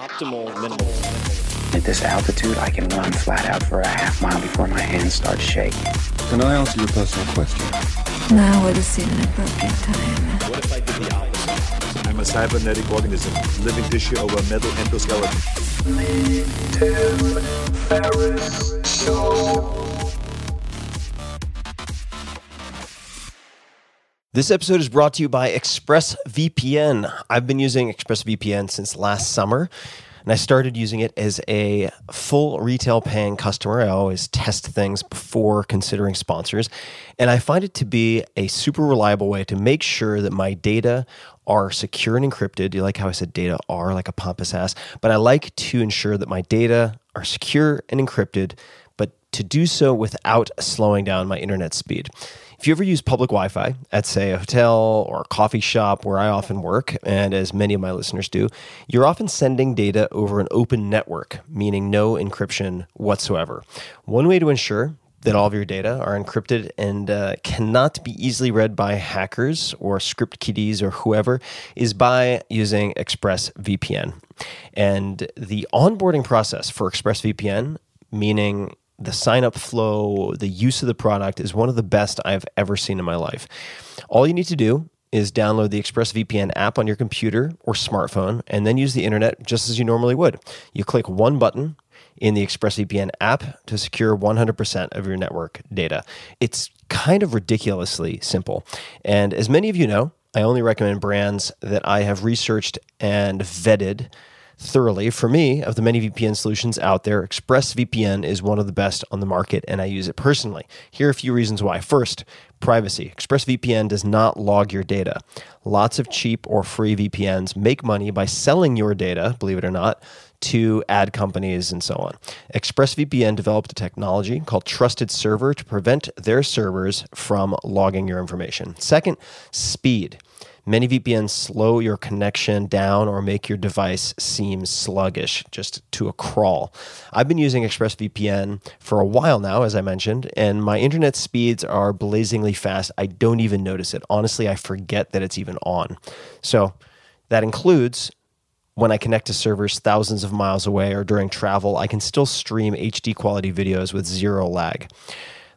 Optimal minimal. At this altitude, I can run flat out for a half mile before my hands start shaking. Can I answer your personal question? Now would seem an appropriate time. What if I did the opposite? I'm a cybernetic organism, living tissue over a metal endoskeleton. This episode is brought to you by ExpressVPN. I've been using ExpressVPN since last summer, and I started using it as a full retail paying customer. I always test things before considering sponsors, and I find it to be a super reliable way to make sure that my data are secure and encrypted. You like how I said data are like a pompous ass, but I like to ensure that my data are secure and encrypted, but to do so without slowing down my internet speed. If you ever use public Wi Fi at, say, a hotel or a coffee shop where I often work, and as many of my listeners do, you're often sending data over an open network, meaning no encryption whatsoever. One way to ensure that all of your data are encrypted and uh, cannot be easily read by hackers or script kiddies or whoever is by using ExpressVPN. And the onboarding process for ExpressVPN, meaning the sign up flow, the use of the product is one of the best I've ever seen in my life. All you need to do is download the ExpressVPN app on your computer or smartphone and then use the internet just as you normally would. You click one button in the ExpressVPN app to secure 100% of your network data. It's kind of ridiculously simple. And as many of you know, I only recommend brands that I have researched and vetted thoroughly. For me, of the many VPN solutions out there, ExpressVPN is one of the best on the market, and I use it personally. Here are a few reasons why. First, privacy. ExpressVPN does not log your data. Lots of cheap or free VPNs make money by selling your data, believe it or not, to ad companies and so on. ExpressVPN developed a technology called Trusted Server to prevent their servers from logging your information. Second, speed. Many VPNs slow your connection down or make your device seem sluggish, just to a crawl. I've been using ExpressVPN for a while now, as I mentioned, and my internet speeds are blazingly fast. I don't even notice it. Honestly, I forget that it's even on. So that includes when I connect to servers thousands of miles away or during travel, I can still stream HD quality videos with zero lag.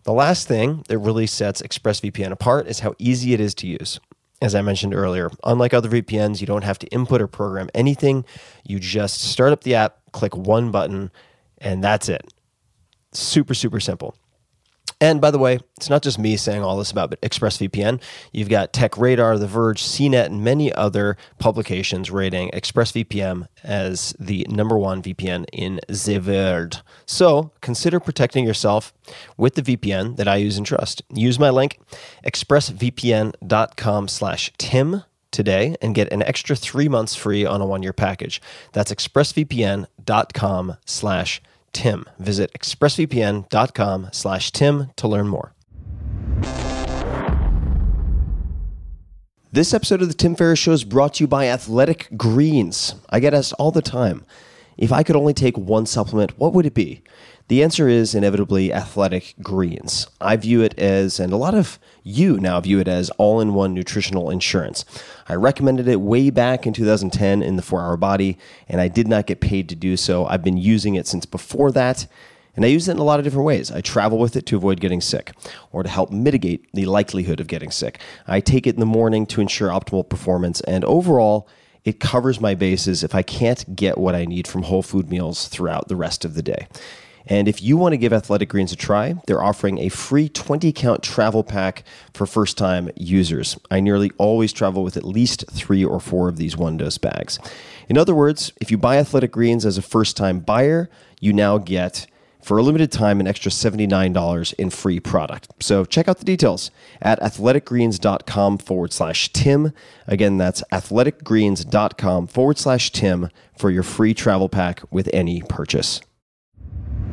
The last thing that really sets ExpressVPN apart is how easy it is to use as I mentioned earlier. Unlike other VPNs, you don't have to input or program anything. You just start up the app, click one button, and that's it. Super, super simple. And by the way, it's not just me saying all this about ExpressVPN. You've got Tech Radar, The Verge, CNET, and many other publications rating ExpressVPN as the number one VPN in the world. So consider protecting yourself with the VPN that I use and trust. Use my link, expressvpn.com slash Tim today and get an extra three months free on a one-year package. That's expressvpn.com slash Tim. Visit expressvpn.com slash Tim to learn more. This episode of the Tim Ferriss Show is brought to you by Athletic Greens. I get asked all the time, if I could only take one supplement, what would it be? The answer is inevitably Athletic Greens. I view it as, and a lot of you now view it as, all in one nutritional insurance. I recommended it way back in 2010 in the 4 Hour Body, and I did not get paid to do so. I've been using it since before that. And I use it in a lot of different ways. I travel with it to avoid getting sick or to help mitigate the likelihood of getting sick. I take it in the morning to ensure optimal performance. And overall, it covers my bases if I can't get what I need from whole food meals throughout the rest of the day. And if you want to give Athletic Greens a try, they're offering a free 20 count travel pack for first time users. I nearly always travel with at least three or four of these one dose bags. In other words, if you buy Athletic Greens as a first time buyer, you now get for a limited time an extra $79 in free product. So check out the details at athleticgreens.com forward slash Tim. Again, that's athleticgreens.com forward slash Tim for your free travel pack with any purchase.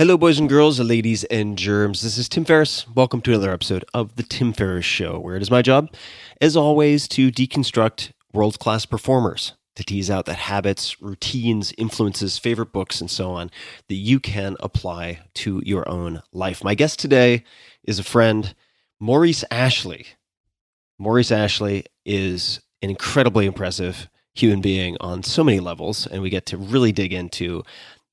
Hello, boys and girls, ladies and germs. This is Tim Ferriss. Welcome to another episode of The Tim Ferriss Show, where it is my job, as always, to deconstruct world class performers, to tease out that habits, routines, influences, favorite books, and so on that you can apply to your own life. My guest today is a friend, Maurice Ashley. Maurice Ashley is an incredibly impressive human being on so many levels, and we get to really dig into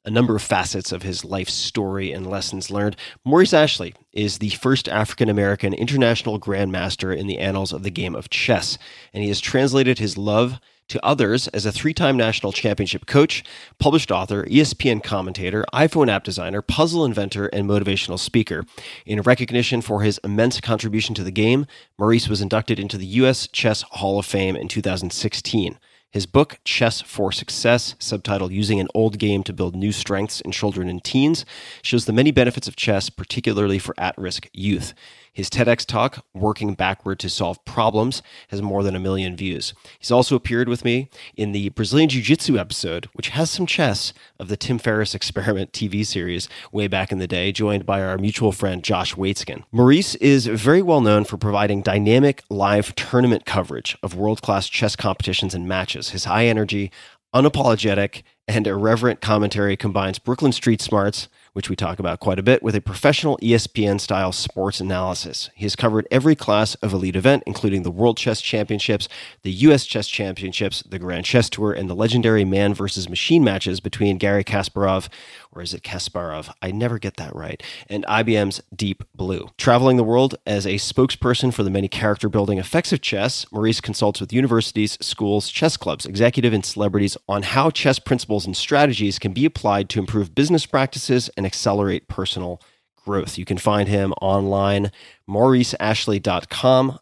a number of facets of his life story and lessons learned. Maurice Ashley is the first African American international grandmaster in the annals of the game of chess, and he has translated his love to others as a three time national championship coach, published author, ESPN commentator, iPhone app designer, puzzle inventor, and motivational speaker. In recognition for his immense contribution to the game, Maurice was inducted into the U.S. Chess Hall of Fame in 2016. His book, Chess for Success, subtitled Using an Old Game to Build New Strengths in Children and Teens, shows the many benefits of chess, particularly for at risk youth. His TEDx talk, Working Backward to Solve Problems, has more than a million views. He's also appeared with me in the Brazilian Jiu Jitsu episode, which has some chess, of the Tim Ferriss Experiment TV series way back in the day, joined by our mutual friend Josh Waitzkin. Maurice is very well known for providing dynamic live tournament coverage of world class chess competitions and matches. His high energy, unapologetic, and irreverent commentary combines Brooklyn Street smarts, which we talk about quite a bit, with a professional ESPN style sports analysis. He has covered every class of elite event, including the World Chess Championships, the U.S. Chess Championships, the Grand Chess Tour, and the legendary man versus machine matches between Garry Kasparov, or is it Kasparov? I never get that right, and IBM's Deep Blue. Traveling the world as a spokesperson for the many character building effects of chess, Maurice consults with universities, schools, chess clubs, executive, and celebrities on how chess principles and strategies can be applied to improve business practices and accelerate personal growth. You can find him online, mauriceashley.com,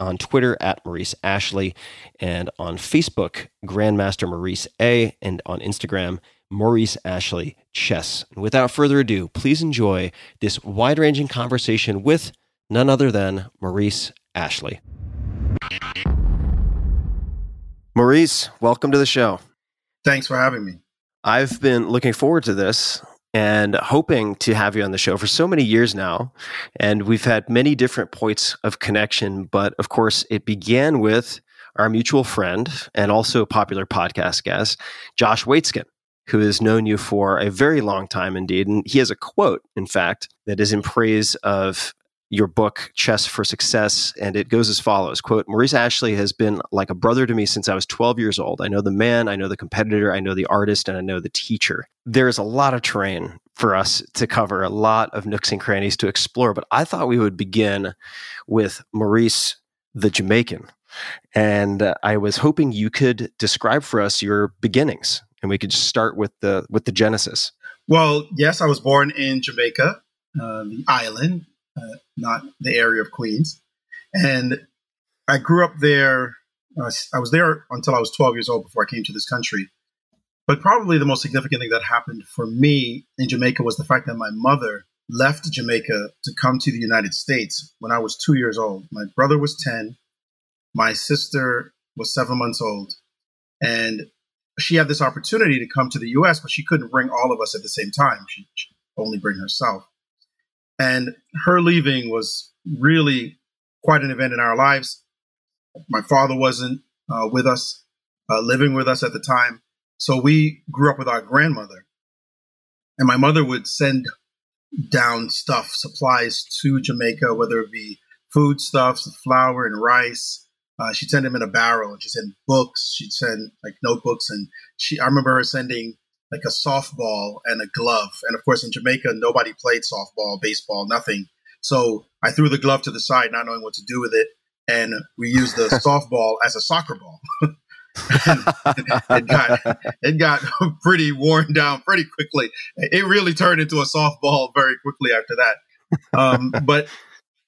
on Twitter at Maurice Ashley, and on Facebook, Grandmaster Maurice A, and on Instagram, Maurice Ashley Chess. And without further ado, please enjoy this wide ranging conversation with none other than Maurice Ashley. Maurice, welcome to the show. Thanks for having me. I've been looking forward to this and hoping to have you on the show for so many years now. And we've had many different points of connection, but of course, it began with our mutual friend and also popular podcast guest, Josh Waitzkin. Who has known you for a very long time indeed. And he has a quote, in fact, that is in praise of your book chess for success and it goes as follows quote maurice ashley has been like a brother to me since i was 12 years old i know the man i know the competitor i know the artist and i know the teacher there's a lot of terrain for us to cover a lot of nooks and crannies to explore but i thought we would begin with maurice the jamaican and uh, i was hoping you could describe for us your beginnings and we could just start with the with the genesis well yes i was born in jamaica uh, the island uh, not the area of Queens. And I grew up there. Uh, I was there until I was 12 years old before I came to this country. But probably the most significant thing that happened for me in Jamaica was the fact that my mother left Jamaica to come to the United States when I was two years old. My brother was 10, my sister was seven months old. And she had this opportunity to come to the US, but she couldn't bring all of us at the same time. She, only bring herself. And her leaving was really quite an event in our lives. My father wasn't uh, with us, uh, living with us at the time. So we grew up with our grandmother. And my mother would send down stuff, supplies to Jamaica, whether it be foodstuffs, flour and rice. Uh, she'd send them in a barrel and she'd send books. She'd send like notebooks. And she, I remember her sending like a softball and a glove. And of course, in Jamaica, nobody played softball, baseball, nothing. So I threw the glove to the side, not knowing what to do with it. And we used the softball as a soccer ball. it got it got pretty worn down pretty quickly. It really turned into a softball very quickly after that. Um, but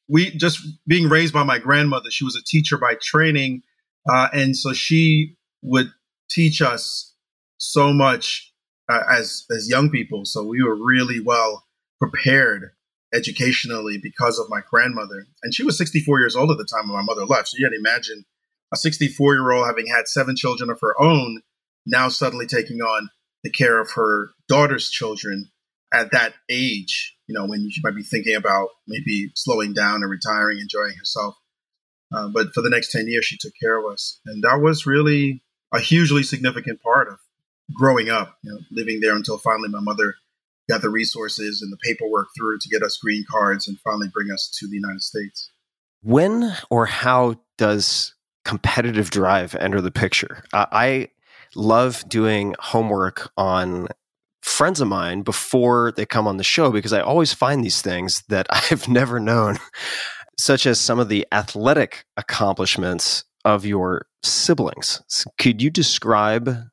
we just being raised by my grandmother, she was a teacher by training, uh, and so she would teach us so much uh, as as young people. So we were really well prepared educationally because of my grandmother, and she was 64 years old at the time when my mother left. So you to imagine a 64 year old having had seven children of her own, now suddenly taking on the care of her daughter's children at that age. You know, when she might be thinking about maybe slowing down and retiring, enjoying herself. Uh, but for the next 10 years, she took care of us. And that was really a hugely significant part of growing up, you know, living there until finally my mother got the resources and the paperwork through to get us green cards and finally bring us to the United States. When or how does competitive drive enter the picture? Uh, I love doing homework on friends of mine before they come on the show because I always find these things that I've never known, such as some of the athletic accomplishments of your siblings. Could you describe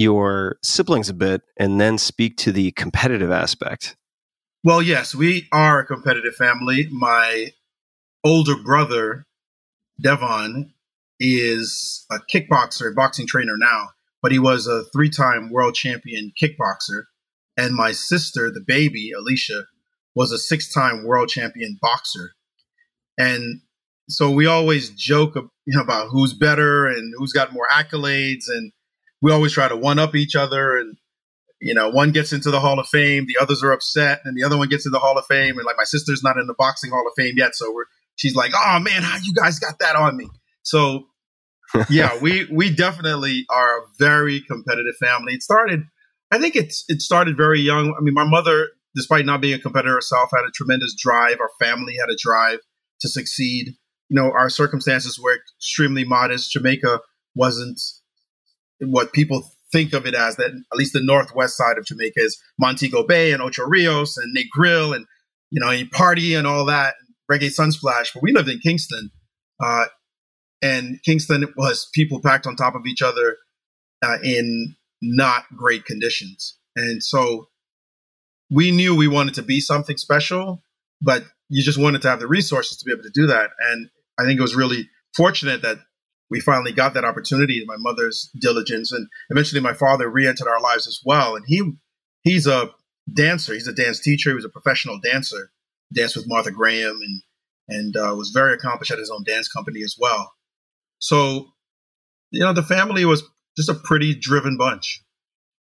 your siblings a bit and then speak to the competitive aspect. Well, yes, we are a competitive family. My older brother, Devon, is a kickboxer, a boxing trainer now, but he was a three time world champion kickboxer. And my sister, the baby, Alicia, was a six time world champion boxer. And so we always joke you know, about who's better and who's got more accolades. And we always try to one up each other and you know one gets into the hall of fame the others are upset and the other one gets in the hall of fame and like my sister's not in the boxing hall of fame yet so we're she's like oh man how you guys got that on me so yeah we we definitely are a very competitive family. It started i think it's it started very young. I mean my mother despite not being a competitor herself had a tremendous drive. Our family had a drive to succeed. You know our circumstances were extremely modest. Jamaica wasn't what people think of it as that at least the northwest side of Jamaica is Montego Bay and Ocho Rios and Negril and you know you party and all that reggae sunsplash. But we lived in Kingston, uh, and Kingston was people packed on top of each other uh, in not great conditions, and so we knew we wanted to be something special, but you just wanted to have the resources to be able to do that. And I think it was really fortunate that we finally got that opportunity my mother's diligence. And eventually my father re-entered our lives as well. And he he's a dancer. He's a dance teacher. He was a professional dancer. Danced with martha graham and and uh, was very accomplished at his own dance company as well so you know the family was just a pretty driven bunch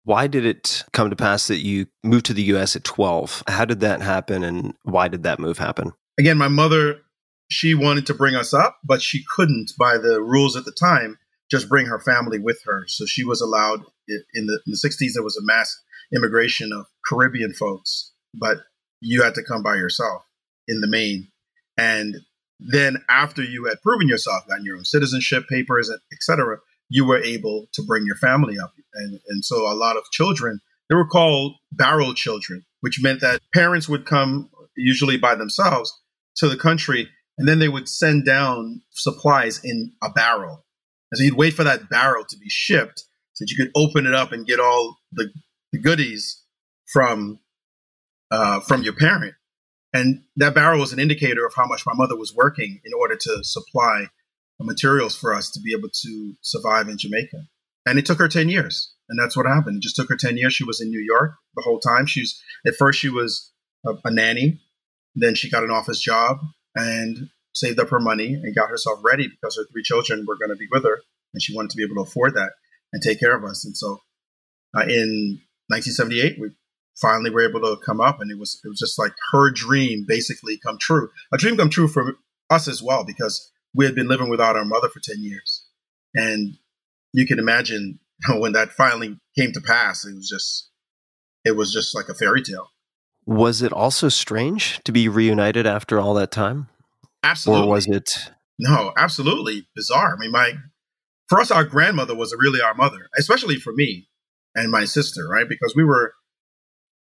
why did it come to pass that you moved to the us at 12 how did that happen and why did that move happen again my mother she wanted to bring us up, but she couldn't by the rules at the time just bring her family with her. So she was allowed in the, in the 60s, there was a mass immigration of Caribbean folks, but you had to come by yourself in the main. And then after you had proven yourself, gotten your own citizenship papers, etc., you were able to bring your family up. And, and so a lot of children, they were called barrel children, which meant that parents would come usually by themselves to the country and then they would send down supplies in a barrel. And so you'd wait for that barrel to be shipped so that you could open it up and get all the, the goodies from uh, from your parent. And that barrel was an indicator of how much my mother was working in order to supply materials for us to be able to survive in Jamaica. And it took her 10 years. And that's what happened. It just took her 10 years. She was in New York the whole time. She's at first she was a, a nanny. Then she got an office job and saved up her money and got herself ready because her three children were going to be with her. And she wanted to be able to afford that and take care of us. And so uh, in 1978, we finally we were able to come up and it was it was just like her dream basically come true. A dream come true for us as well because we had been living without our mother for 10 years. And you can imagine when that finally came to pass it was just it was just like a fairy tale. Was it also strange to be reunited after all that time? Absolutely. or was it no absolutely bizarre. I mean my for us our grandmother was really our mother especially for me and my sister right? Because we were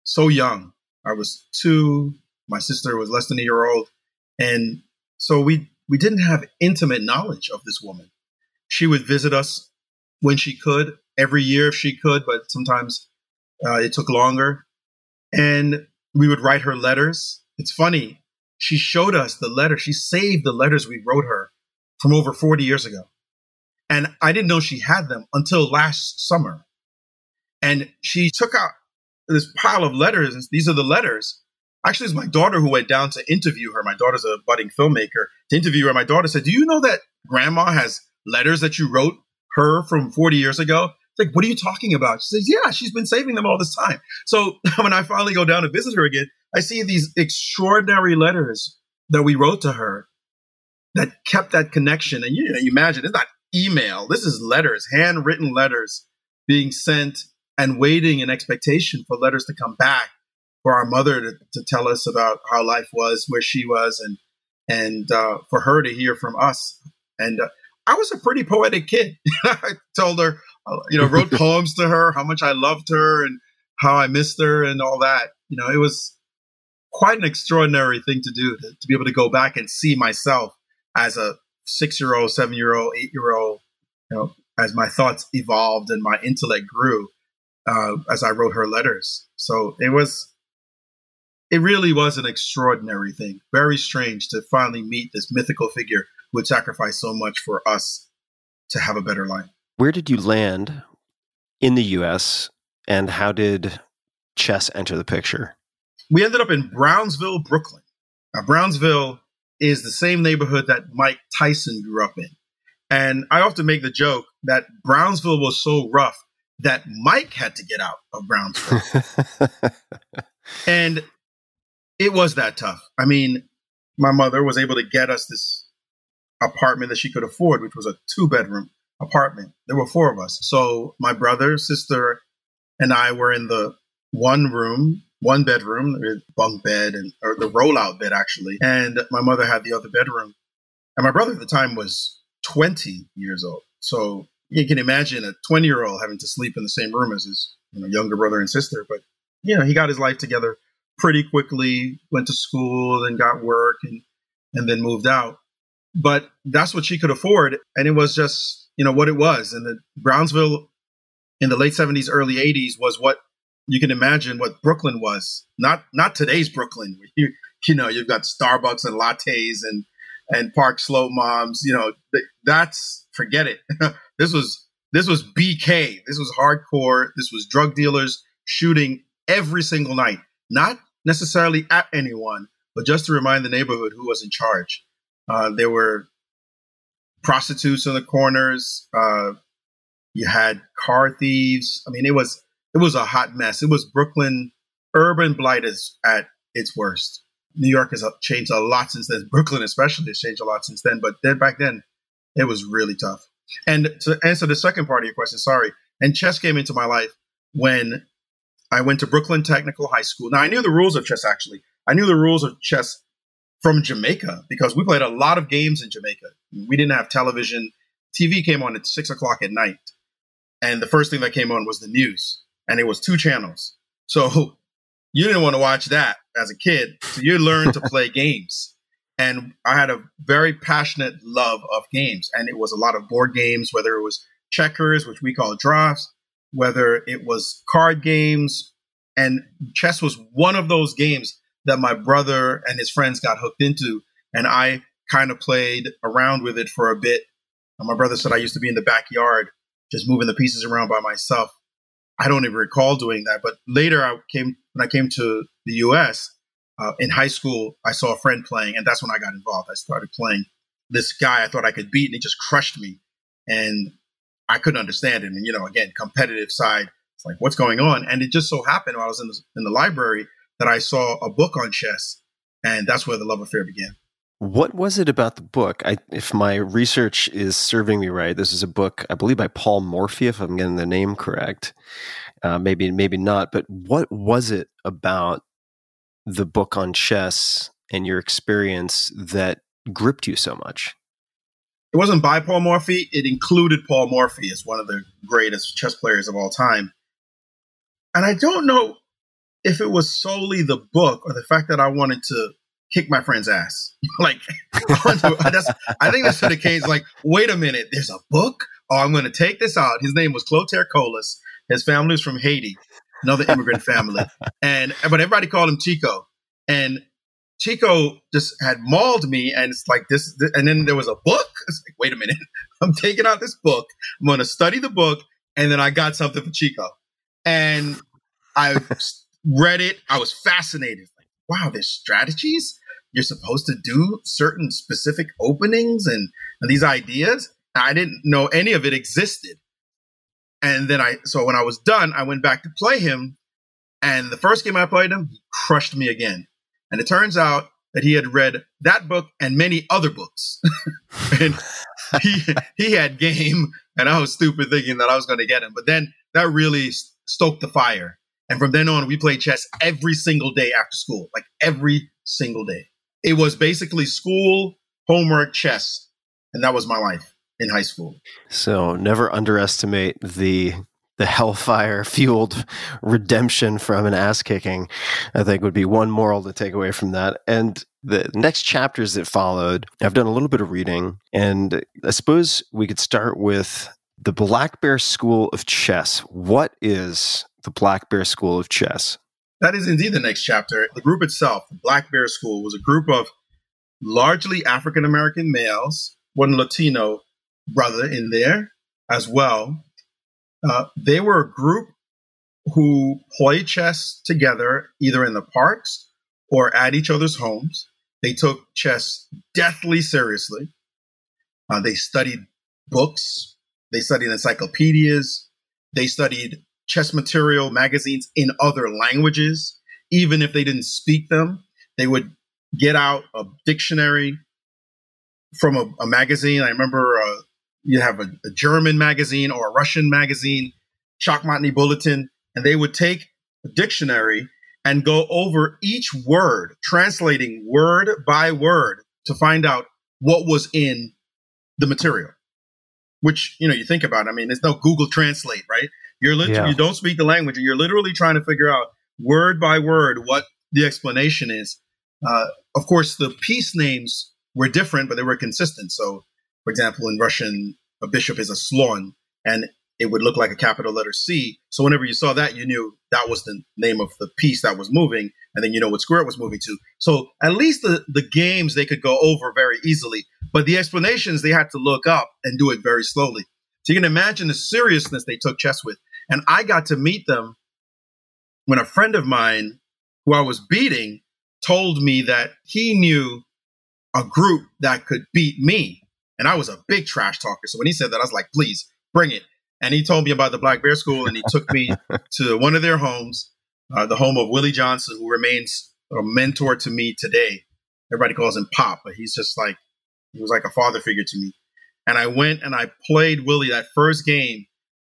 so young. I was two. My sister was less than a year old, and so we we didn't have intimate knowledge of this woman. She would visit us when she could, every year if she could, but sometimes uh, it took longer. And we would write her letters. It's funny. She showed us the letter. She saved the letters we wrote her from over 40 years ago. And I didn't know she had them until last summer. And she took out this pile of letters. And these are the letters. Actually, it's my daughter who went down to interview her. My daughter's a budding filmmaker. To interview her, my daughter said, "Do you know that Grandma has letters that you wrote her from 40 years ago?" It's like, "What are you talking about?" She says, "Yeah, she's been saving them all this time." So when I finally go down to visit her again, I see these extraordinary letters that we wrote to her that kept that connection. And you, you imagine it's not email. This is letters, handwritten letters being sent and waiting in expectation for letters to come back for our mother to, to tell us about how life was, where she was, and and uh, for her to hear from us. And uh, I was a pretty poetic kid. I told her, uh, you know, wrote poems to her, how much I loved her and how I missed her and all that. You know, it was quite an extraordinary thing to do to, to be able to go back and see myself as a six year old, seven year old, eight year old, you know, as my thoughts evolved and my intellect grew uh, as I wrote her letters. So it was, it really was an extraordinary thing. Very strange to finally meet this mythical figure who would sacrifice so much for us to have a better life. Where did you land in the US and how did chess enter the picture? We ended up in Brownsville, Brooklyn. Now, Brownsville is the same neighborhood that Mike Tyson grew up in. And I often make the joke that Brownsville was so rough that Mike had to get out of Brownsville. and it was that tough. I mean, my mother was able to get us this apartment that she could afford, which was a two bedroom apartment. There were four of us. So my brother, sister, and I were in the one room, one bedroom, bunk bed, and or the rollout bed actually. And my mother had the other bedroom. And my brother at the time was 20 years old. So you can imagine a 20 year old having to sleep in the same room as his you know, younger brother and sister. But, you know, he got his life together pretty quickly, went to school, then got work, and, and then moved out. But that's what she could afford. And it was just, you know, what it was. And the Brownsville in the late 70s, early 80s was what you can imagine what Brooklyn was. Not not today's Brooklyn. You, you know, you've got Starbucks and lattes and and Park Slope moms. You know, that's forget it. this was this was BK. This was hardcore. This was drug dealers shooting every single night, not necessarily at anyone, but just to remind the neighborhood who was in charge. Uh, there were prostitutes in the corners. Uh, you had car thieves. I mean, it was it was a hot mess. It was Brooklyn urban blight is at its worst. New York has changed a lot since then. Brooklyn, especially, has changed a lot since then. But then back then, it was really tough. And to answer the second part of your question, sorry. And chess came into my life when I went to Brooklyn Technical High School. Now I knew the rules of chess actually. I knew the rules of chess from Jamaica because we played a lot of games in Jamaica. We didn't have television. TV came on at six o'clock at night. And the first thing that came on was the news. And it was two channels. So you didn't want to watch that as a kid. So you learned to play games. And I had a very passionate love of games. And it was a lot of board games, whether it was checkers, which we call drafts, whether it was card games. And chess was one of those games that my brother and his friends got hooked into. And I kind of played around with it for a bit. And my brother said I used to be in the backyard just moving the pieces around by myself. I don't even recall doing that. But later, I came when I came to the U.S. Uh, in high school. I saw a friend playing, and that's when I got involved. I started playing this guy I thought I could beat, and he just crushed me, and I couldn't understand it. And you know, again, competitive side. It's like, what's going on? And it just so happened while I was in the, in the library that I saw a book on chess, and that's where the love affair began. What was it about the book? I, if my research is serving me right, this is a book I believe by Paul Morphy, if I'm getting the name correct. Uh, maybe, maybe not. But what was it about the book on chess and your experience that gripped you so much? It wasn't by Paul Morphy. It included Paul Morphy as one of the greatest chess players of all time. And I don't know if it was solely the book or the fact that I wanted to kick my friend's ass. like, I, think that's what it came. Like, wait a minute, there's a book. Oh, I'm going to take this out. His name was Clotaire Colas. His family was from Haiti, another immigrant family, and but everybody called him Chico. And Chico just had mauled me, and it's like this. this and then there was a book. It's like, wait a minute, I'm taking out this book. I'm going to study the book, and then I got something for Chico, and I read it. I was fascinated Like, wow, there's strategies. You're supposed to do certain specific openings and, and these ideas. I didn't know any of it existed. And then I, so when I was done, I went back to play him. And the first game I played him, he crushed me again. And it turns out that he had read that book and many other books. and he, he had game, and I was stupid thinking that I was going to get him. But then that really stoked the fire. And from then on, we played chess every single day after school, like every single day. It was basically school, homework, chess. And that was my life in high school. So never underestimate the the hellfire fueled redemption from an ass kicking, I think would be one moral to take away from that. And the next chapters that followed, I've done a little bit of reading, and I suppose we could start with the Black Bear School of Chess. What is the Black Bear School of Chess. That is indeed the next chapter. The group itself, the Black Bear School, was a group of largely African American males, one Latino brother in there as well. Uh, they were a group who played chess together, either in the parks or at each other's homes. They took chess deathly seriously. Uh, they studied books, they studied encyclopedias, they studied chess material magazines in other languages, even if they didn't speak them. They would get out a dictionary from a, a magazine. I remember uh, you have a, a, German magazine or a Russian magazine, Shachmatny Bulletin, and they would take a dictionary and go over each word, translating word by word to find out what was in the material. Which you know, you think about. It, I mean, there's no Google Translate, right? You're literally yeah. you don't speak the language. You're literally trying to figure out word by word what the explanation is. Uh, of course, the piece names were different, but they were consistent. So, for example, in Russian, a bishop is a slon, and it would look like a capital letter C. So whenever you saw that, you knew that was the name of the piece that was moving, and then you know what square it was moving to. So at least the, the games they could go over very easily, but the explanations they had to look up and do it very slowly. So you can imagine the seriousness they took chess with. And I got to meet them when a friend of mine who I was beating told me that he knew a group that could beat me. And I was a big trash talker. So when he said that, I was like, please bring it. And he told me about the Black Bear School and he took me to one of their homes, uh, the home of Willie Johnson, who remains a mentor to me today. Everybody calls him Pop, but he's just like, he was like a father figure to me. And I went and I played Willie that first game,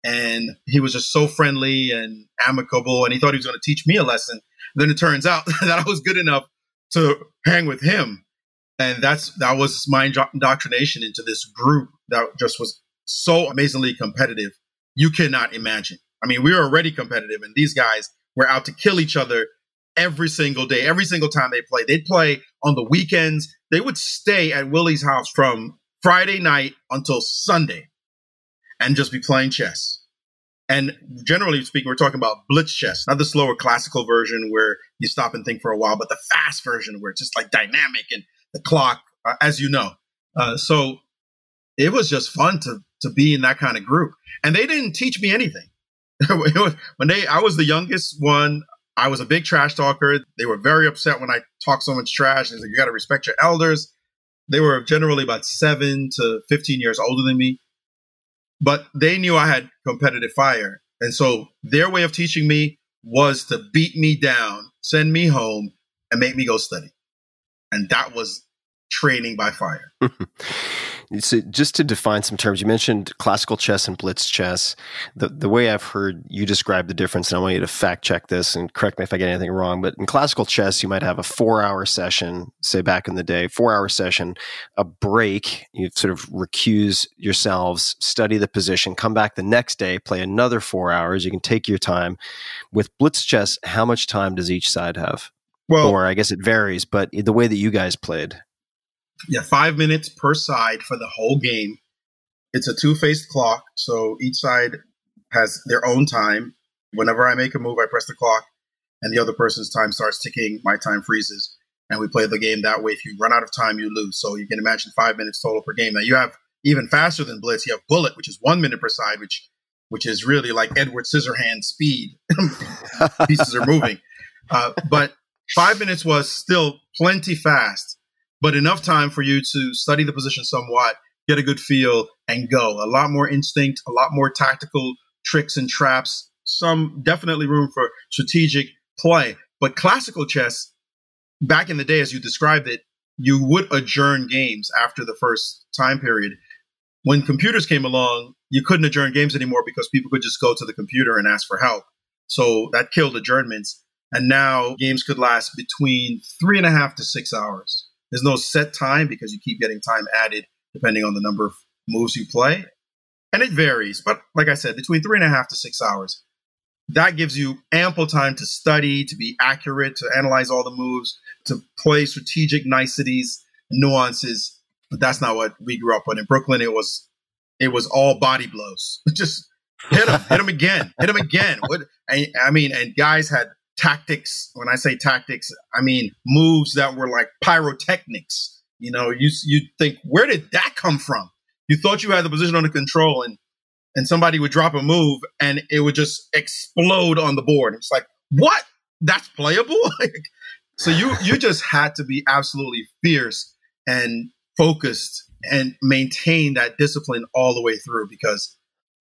and he was just so friendly and amicable, and he thought he was going to teach me a lesson. then it turns out that I was good enough to hang with him, and that's that was my indoctrination into this group that just was so amazingly competitive. You cannot imagine. I mean, we were already competitive, and these guys were out to kill each other every single day, every single time they played. They'd play on the weekends. They would stay at Willie's house from Friday night until Sunday and just be playing chess. And generally speaking, we're talking about blitz chess, not the slower classical version where you stop and think for a while, but the fast version where it's just like dynamic and the clock, uh, as you know. Uh, so it was just fun to to be in that kind of group. And they didn't teach me anything. when they, I was the youngest one. I was a big trash talker. They were very upset when I talked so much trash. They said, "You got to respect your elders." They were generally about seven to fifteen years older than me, but they knew I had competitive fire, and so their way of teaching me was to beat me down, send me home, and make me go study, and that was training by fire. So just to define some terms, you mentioned classical chess and blitz chess. The the way I've heard you describe the difference, and I want you to fact check this and correct me if I get anything wrong. But in classical chess, you might have a four hour session, say back in the day, four hour session, a break. You sort of recuse yourselves, study the position, come back the next day, play another four hours. You can take your time. With blitz chess, how much time does each side have? Well, or I guess it varies, but the way that you guys played yeah, five minutes per side for the whole game. It's a two faced clock, so each side has their own time. Whenever I make a move, I press the clock, and the other person's time starts ticking. My time freezes, and we play the game that way. If you run out of time, you lose. So you can imagine five minutes total per game. Now you have even faster than Blitz. You have Bullet, which is one minute per side, which which is really like Edward Scissorhand speed. Pieces are moving, uh, but five minutes was still plenty fast but enough time for you to study the position somewhat, get a good feel, and go. A lot more instinct, a lot more tactical tricks and traps, some definitely room for strategic play. But classical chess, back in the day, as you described it, you would adjourn games after the first time period. When computers came along, you couldn't adjourn games anymore because people could just go to the computer and ask for help. So that killed adjournments. And now games could last between three and a half to six hours. There's no set time because you keep getting time added depending on the number of moves you play. And it varies. But like I said, between three and a half to six hours. That gives you ample time to study, to be accurate, to analyze all the moves, to play strategic niceties, nuances. But that's not what we grew up on. In Brooklyn, it was it was all body blows. Just hit him, hit him again, hit him again. What I, I mean, and guys had tactics. When I say tactics, I mean moves that were like pyrotechnics. You know, you you think where did that come from? You thought you had the position under control, and and somebody would drop a move, and it would just explode on the board. It's like what? That's playable. so you you just had to be absolutely fierce and focused and maintain that discipline all the way through because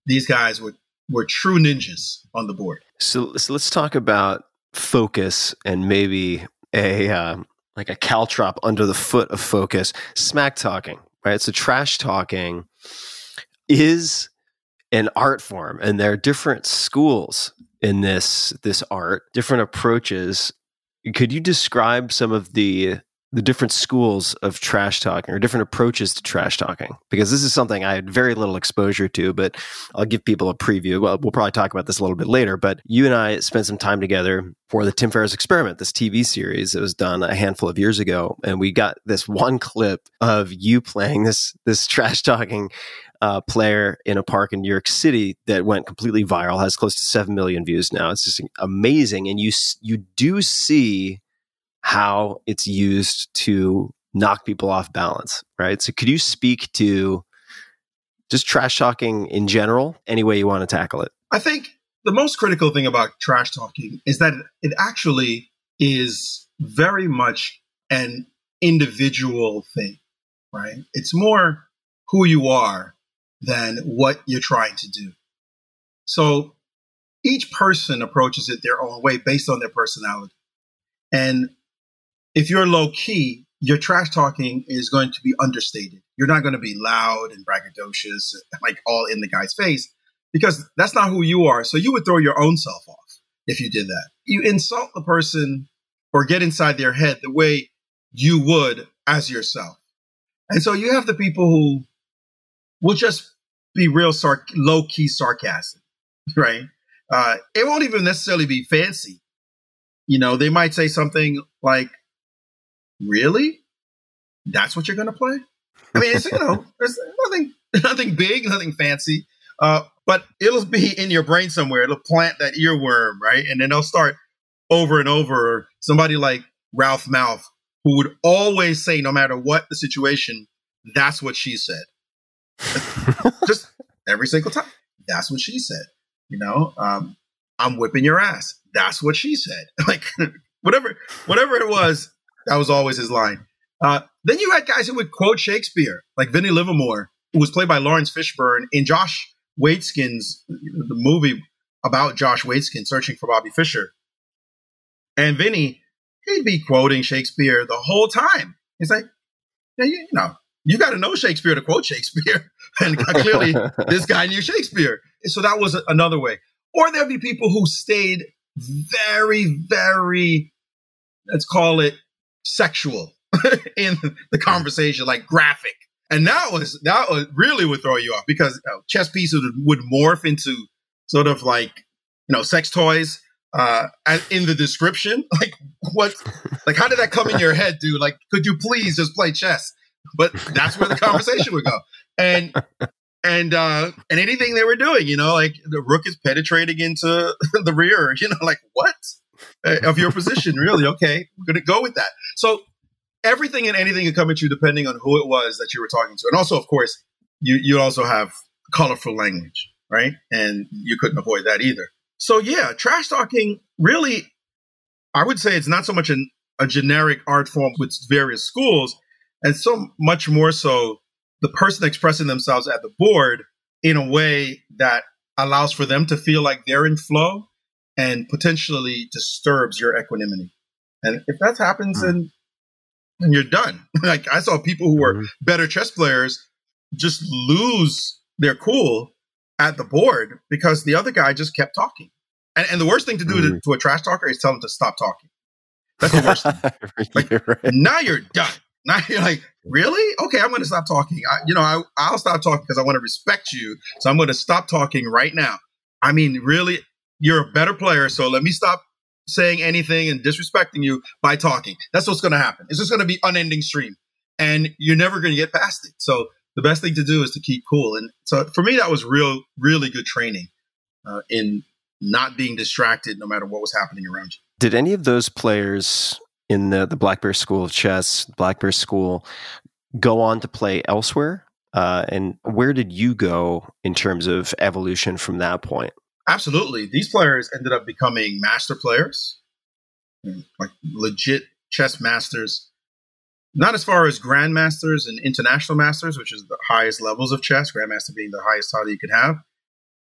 these guys were were true ninjas on the board. So, so let's talk about focus and maybe a uh, like a caltrop under the foot of focus smack talking right? So trash talking is an art form and there are different schools in this this art different approaches. Could you describe some of the the different schools of trash talking or different approaches to trash talking because this is something I had very little exposure to, but I'll give people a preview. Well, we'll probably talk about this a little bit later, but you and I spent some time together for the Tim Ferriss Experiment, this TV series that was done a handful of years ago, and we got this one clip of you playing this this trash talking uh, player in a park in New York City that went completely viral, has close to seven million views now. It's just amazing, and you you do see how it's used to knock people off balance, right? So could you speak to just trash talking in general, any way you want to tackle it? I think the most critical thing about trash talking is that it actually is very much an individual thing, right? It's more who you are than what you're trying to do. So each person approaches it their own way based on their personality. And if you're low key, your trash talking is going to be understated. You're not going to be loud and braggadocious, like all in the guy's face, because that's not who you are. So you would throw your own self off if you did that. You insult the person or get inside their head the way you would as yourself. And so you have the people who will just be real low key sarcastic, right? Uh, it won't even necessarily be fancy. You know, they might say something like, "Really? That's what you're going to play?" I mean, it's you know, there's nothing, nothing big, nothing fancy, uh, but it'll be in your brain somewhere. It'll plant that earworm, right? And then they'll start over and over. Somebody like Ralph Mouth, who would always say, no matter what the situation, "That's what she said." Just every single time. That's what she said. You know, um, I'm whipping your ass. That's what she said. like whatever, whatever it was, that was always his line. Uh, then you had guys who would quote Shakespeare, like Vinnie Livermore, who was played by Laurence Fishburne in Josh Waitzkin's the movie about Josh Waitzkin searching for Bobby Fischer. And Vinny, he'd be quoting Shakespeare the whole time. He's like, yeah, you, you know, you got to know Shakespeare to quote Shakespeare. and clearly, this guy knew Shakespeare. So that was another way. Or there'd be people who stayed very, very, let's call it sexual in the conversation, like graphic. And that was that was really would throw you off because uh, chess pieces would, would morph into sort of like you know sex toys uh, in the description. Like what? Like how did that come in your head, dude? Like could you please just play chess? But that's where the conversation would go. And and uh and anything they were doing, you know, like the rook is penetrating into the rear, you know, like what Uh, of your position, really? Okay, we're gonna go with that. So everything and anything could come at you depending on who it was that you were talking to, and also, of course, you you also have colorful language, right? And you couldn't avoid that either. So yeah, trash talking really, I would say it's not so much an, a generic art form with various schools, and so much more so the person expressing themselves at the board in a way that allows for them to feel like they're in flow and potentially disturbs your equanimity. And if that happens, mm. then, then you're done. like I saw people who were mm. better chess players just lose their cool at the board because the other guy just kept talking. And, and the worst thing to do mm. to, hmm. to, a trash talker is tell them to stop talking. That's the worst thing. Like, right. Now you're done. Now you're like, really? Okay, I'm going to stop talking. I, you know, I, I'll stop talking because I want to respect you. So I'm going to stop talking right now. I mean, really, you're a better player. So let me stop saying anything and disrespecting you by talking. That's what's going to happen. It's just going to be unending stream, and you're never going to get past it. So the best thing to do is to keep cool. And so for me, that was real, really good training uh, in not being distracted no matter what was happening around you. Did any of those players in the, the Black Bear School of Chess, Black Bear School, go on to play elsewhere? Uh, and where did you go in terms of evolution from that point? Absolutely. These players ended up becoming master players, hmm, like legit chess masters. Not as far as grandmasters and international masters, which is the highest levels of chess, grandmaster being the highest title you could have.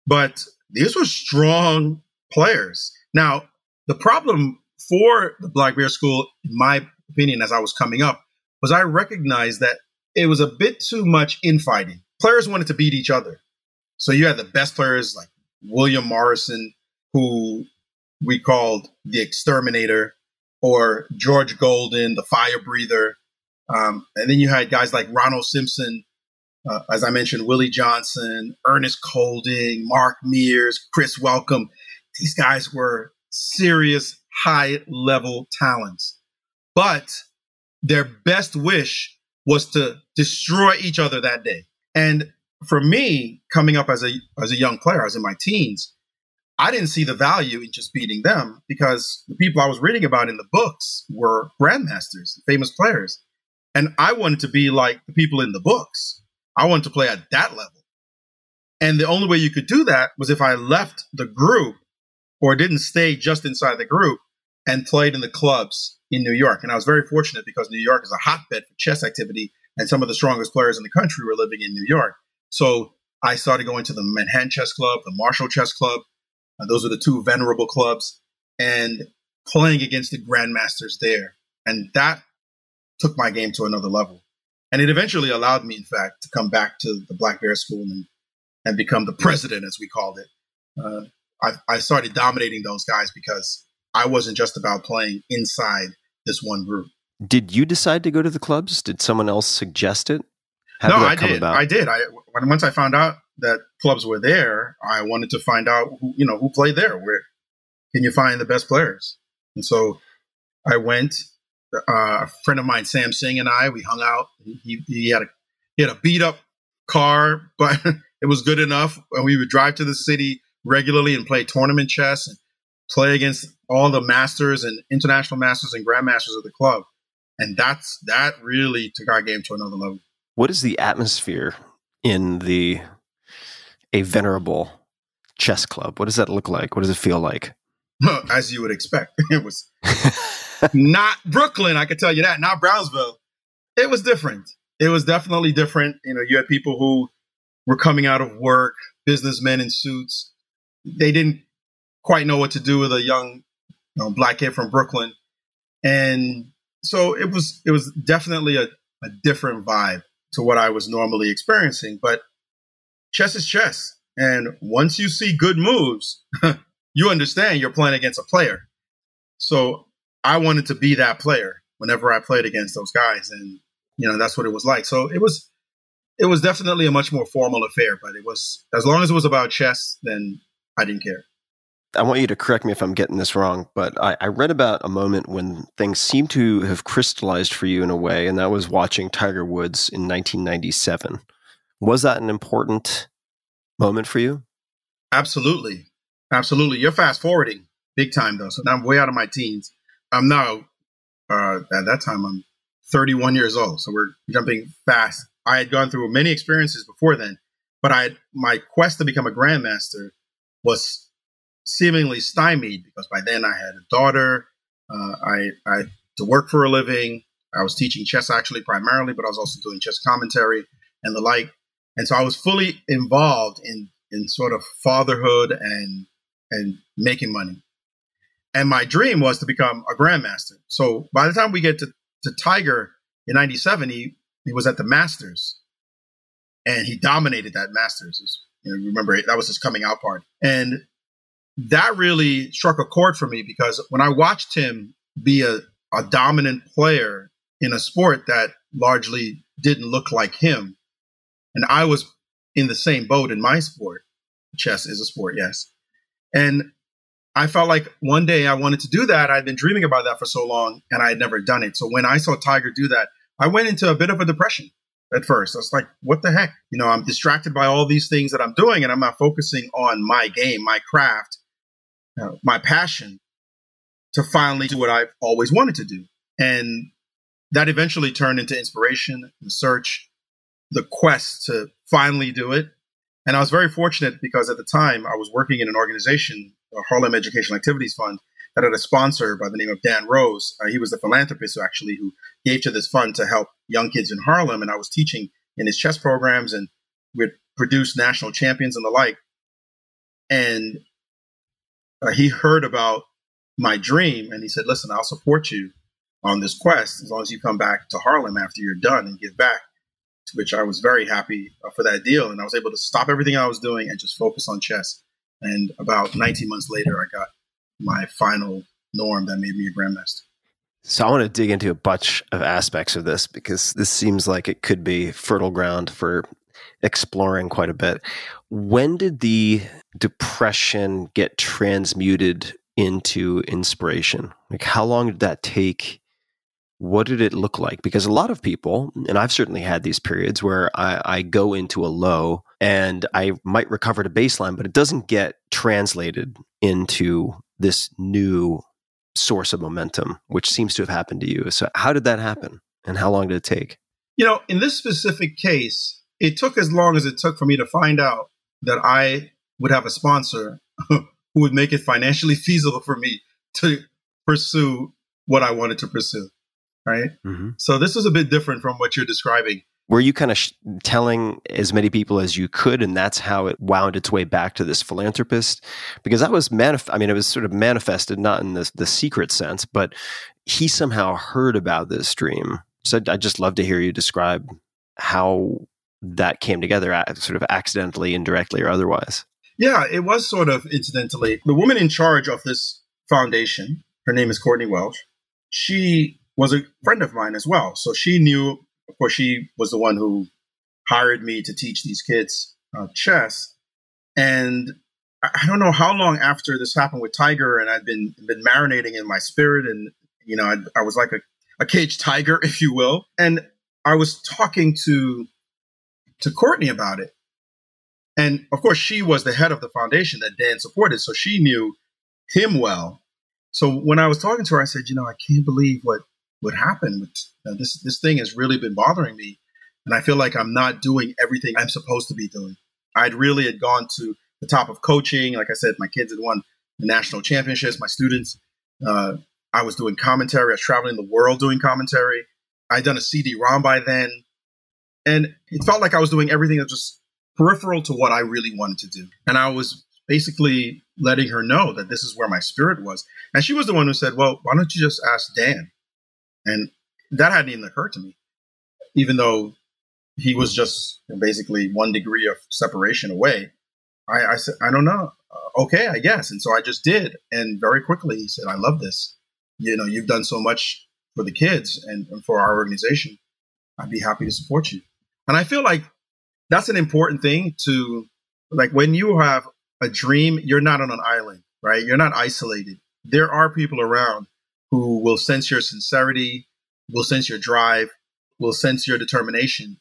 But these were strong players. Now, the problem for the Black Bear School, in my opinion, as I was coming up, was I recognized that it was a bit too much infighting. Players wanted to beat each other. So you had the best players like William Morrison, who we called the exterminator, or George Golden, the fire breather. Um, and then you had guys like Ronald Simpson, uh, as I mentioned, Willie Johnson, Ernest Colding, Mark Mears, Chris Welcome. These guys were serious high level talents. But their best wish was to destroy each other that day. And for me, coming up as a as a young player, I was in my teens, I didn't see the value in just beating them because the people I was reading about in the books were grandmasters, famous players. And I wanted to be like the people in the books. I wanted to play at that level. And the only way you could do that was if I left the group or didn't stay just inside the group and played in the clubs in New York. And I was very fortunate because New York is a hotbed for chess activity, and some of the strongest players in the country were living in New York. So I started going to the Manhattan Chess Club, the Marshall Chess Club. Uh, those are the two venerable clubs, and playing against the grandmasters there. And that took my game to another level. And it eventually allowed me, in fact, to come back to the Black Bear School and, and become the president, as we called it. Uh, I, I started dominating those guys because I wasn't just about playing inside this one group. Did you decide to go to the clubs? Did someone else suggest it? How no, I did. about? I did. I when, once I found out that clubs were there, I wanted to find out who you know who played there. Where can you find the best players? And so I went. Uh, a friend of mine, Sam Singh, and I, we hung out. He, he had a he had a beat up car, but it was good enough. And we would drive to the city regularly and play tournament chess and play against all the masters and international masters and grandmasters of the club. And that's that really took our game to another level. What is the atmosphere in the a venerable chess club? What does that look like? What does it feel like? As you would expect, it was not Brooklyn. I can tell you that. Not Brownsville. It was different. It was definitely different. You know, you had people who were coming out of work, businessmen in suits. They didn't quite know what to do with a young you know, black kid from Brooklyn, and so it was. It was definitely a, a different vibe to what I was normally experiencing. But chess is chess, and once you see good moves, you understand you're playing against a player. So I wanted to be that player whenever I played against those guys, and you know that's what it was like. So it was it was definitely a much more formal affair, but it was as long as it was about chess, then I didn't care. I want you to correct me if I'm getting this wrong, but I, I, read about a moment when things seem to have crystallized for you in a way, and that was watching Tiger Woods in 1997. Was that an important moment for you? Absolutely. Absolutely. You're fast forwarding big time, though. So now I'm way out of my teens. I'm now, uh, at that time, I'm 31 years old. So we're jumping fast. I had gone through many experiences before then, but I my quest to become a grandmaster was seemingly stymied because by then I had a daughter. Uh, I, I to work for a living. I was teaching chess actually primarily, but I was also doing chess commentary and the like. And so I was fully involved in in sort of fatherhood and and making money. And my dream was to become a grandmaster. So by the time we get to, to Tiger in 97, he, he was at the Masters and he dominated that Masters. You know, remember that was his coming out party. And that really struck a chord for me because when I watched him be a, a dominant player in a sport that largely didn't look like him, and I was in the same boat in my sport, chess is a sport, yes. And I felt like one day I wanted to do that. I'd been dreaming about that for so long and I had never done it. So when I saw Tiger do that, I went into a bit of a depression at first. I was like, what the heck? You know, I'm distracted by all these things that I'm doing and I'm not focusing on my game, my craft, uh, my passion to finally do what I've always wanted to do. And that eventually turned into inspiration, the search, the quest to finally do it. And I was very fortunate because at the time I was working in an organization, the Harlem Educational Activities Fund, that had a sponsor by the name of Dan Rose. Uh, he was the philanthropist who actually who gave to this fund to help young kids in Harlem. And I was teaching in his chess programs and we'd produce national champions and the like. And uh, he heard about my dream and he said, listen, I'll support you on this quest as long as you come back to Harlem after you're done and give back. To which I was very happy uh, for that deal. And I was able to stop everything I was doing and just focus on chess. And about 19 months later, I got my final norm that made me a grandmaster. So I want to dig into a bunch of aspects of this because this seems like it could be fertile ground for exploring quite a bit. When did the depression get transmuted into inspiration? Like, how long did that take? What did it look like? Because a lot of people, and I've certainly had these periods where I, I go into a low and I might recover to baseline, but it doesn't get translated into this new source of momentum, which seems to have happened to you. So, how did that happen? And how long did it take? You know, in this specific case, it took as long as it took for me to find out that I would have a sponsor who would make it financially feasible for me to pursue what I wanted to pursue. Right. Mm-hmm. So this was a bit different from what you're describing. Were you kind of sh- telling as many people as you could, and that's how it wound its way back to this philanthropist? Because that was manif- I mean, it was sort of manifested not in the the secret sense, but he somehow heard about this dream So I'd, I'd just love to hear you describe how that came together, sort of accidentally, indirectly, or otherwise. Yeah, it was sort of incidentally. The woman in charge of this foundation, her name is Courtney Welch, she was a friend of mine as well. So she knew, of course, she was the one who hired me to teach these kids uh, chess. And I I don't know how long after this happened with Tiger, and I'd been been marinating in my spirit, and you know, I, I was like a, a caged tiger, if you will. And I was talking to to Courtney about it, and of course, she was the head of the foundation that Dan supported, so she knew him well. So when I was talking to her, I said, you know, I can't believe what what happened. With, uh, this this thing has really been bothering me, and I feel like I'm not doing everything I'm supposed to be doing. I'd really had gone to the top of coaching. Like I said, my kids had won the national championships. My students, uh, I was doing commentary. I was traveling the world doing commentary. I'd done a CD-ROM by then, and it felt like I was doing everything that was just peripheral to what I really wanted to do. And I was basically letting her know that this is where my spirit was. And she was the one who said, "Well, why don't you just ask Dan?" And that hadn't even occurred to me, even though he was just basically one degree of separation away. I, I said, I don't know. Uh, okay, I guess. And so I just did. And very quickly he said, I love this. You know, you've done so much for the kids and, and for our organization. I'd be happy to support you. And I feel like that's an important thing to, like, when you have a dream, you're not on an island, right? You're not isolated. There are people around who will sense your sincerity, will sense your drive, will sense your determination.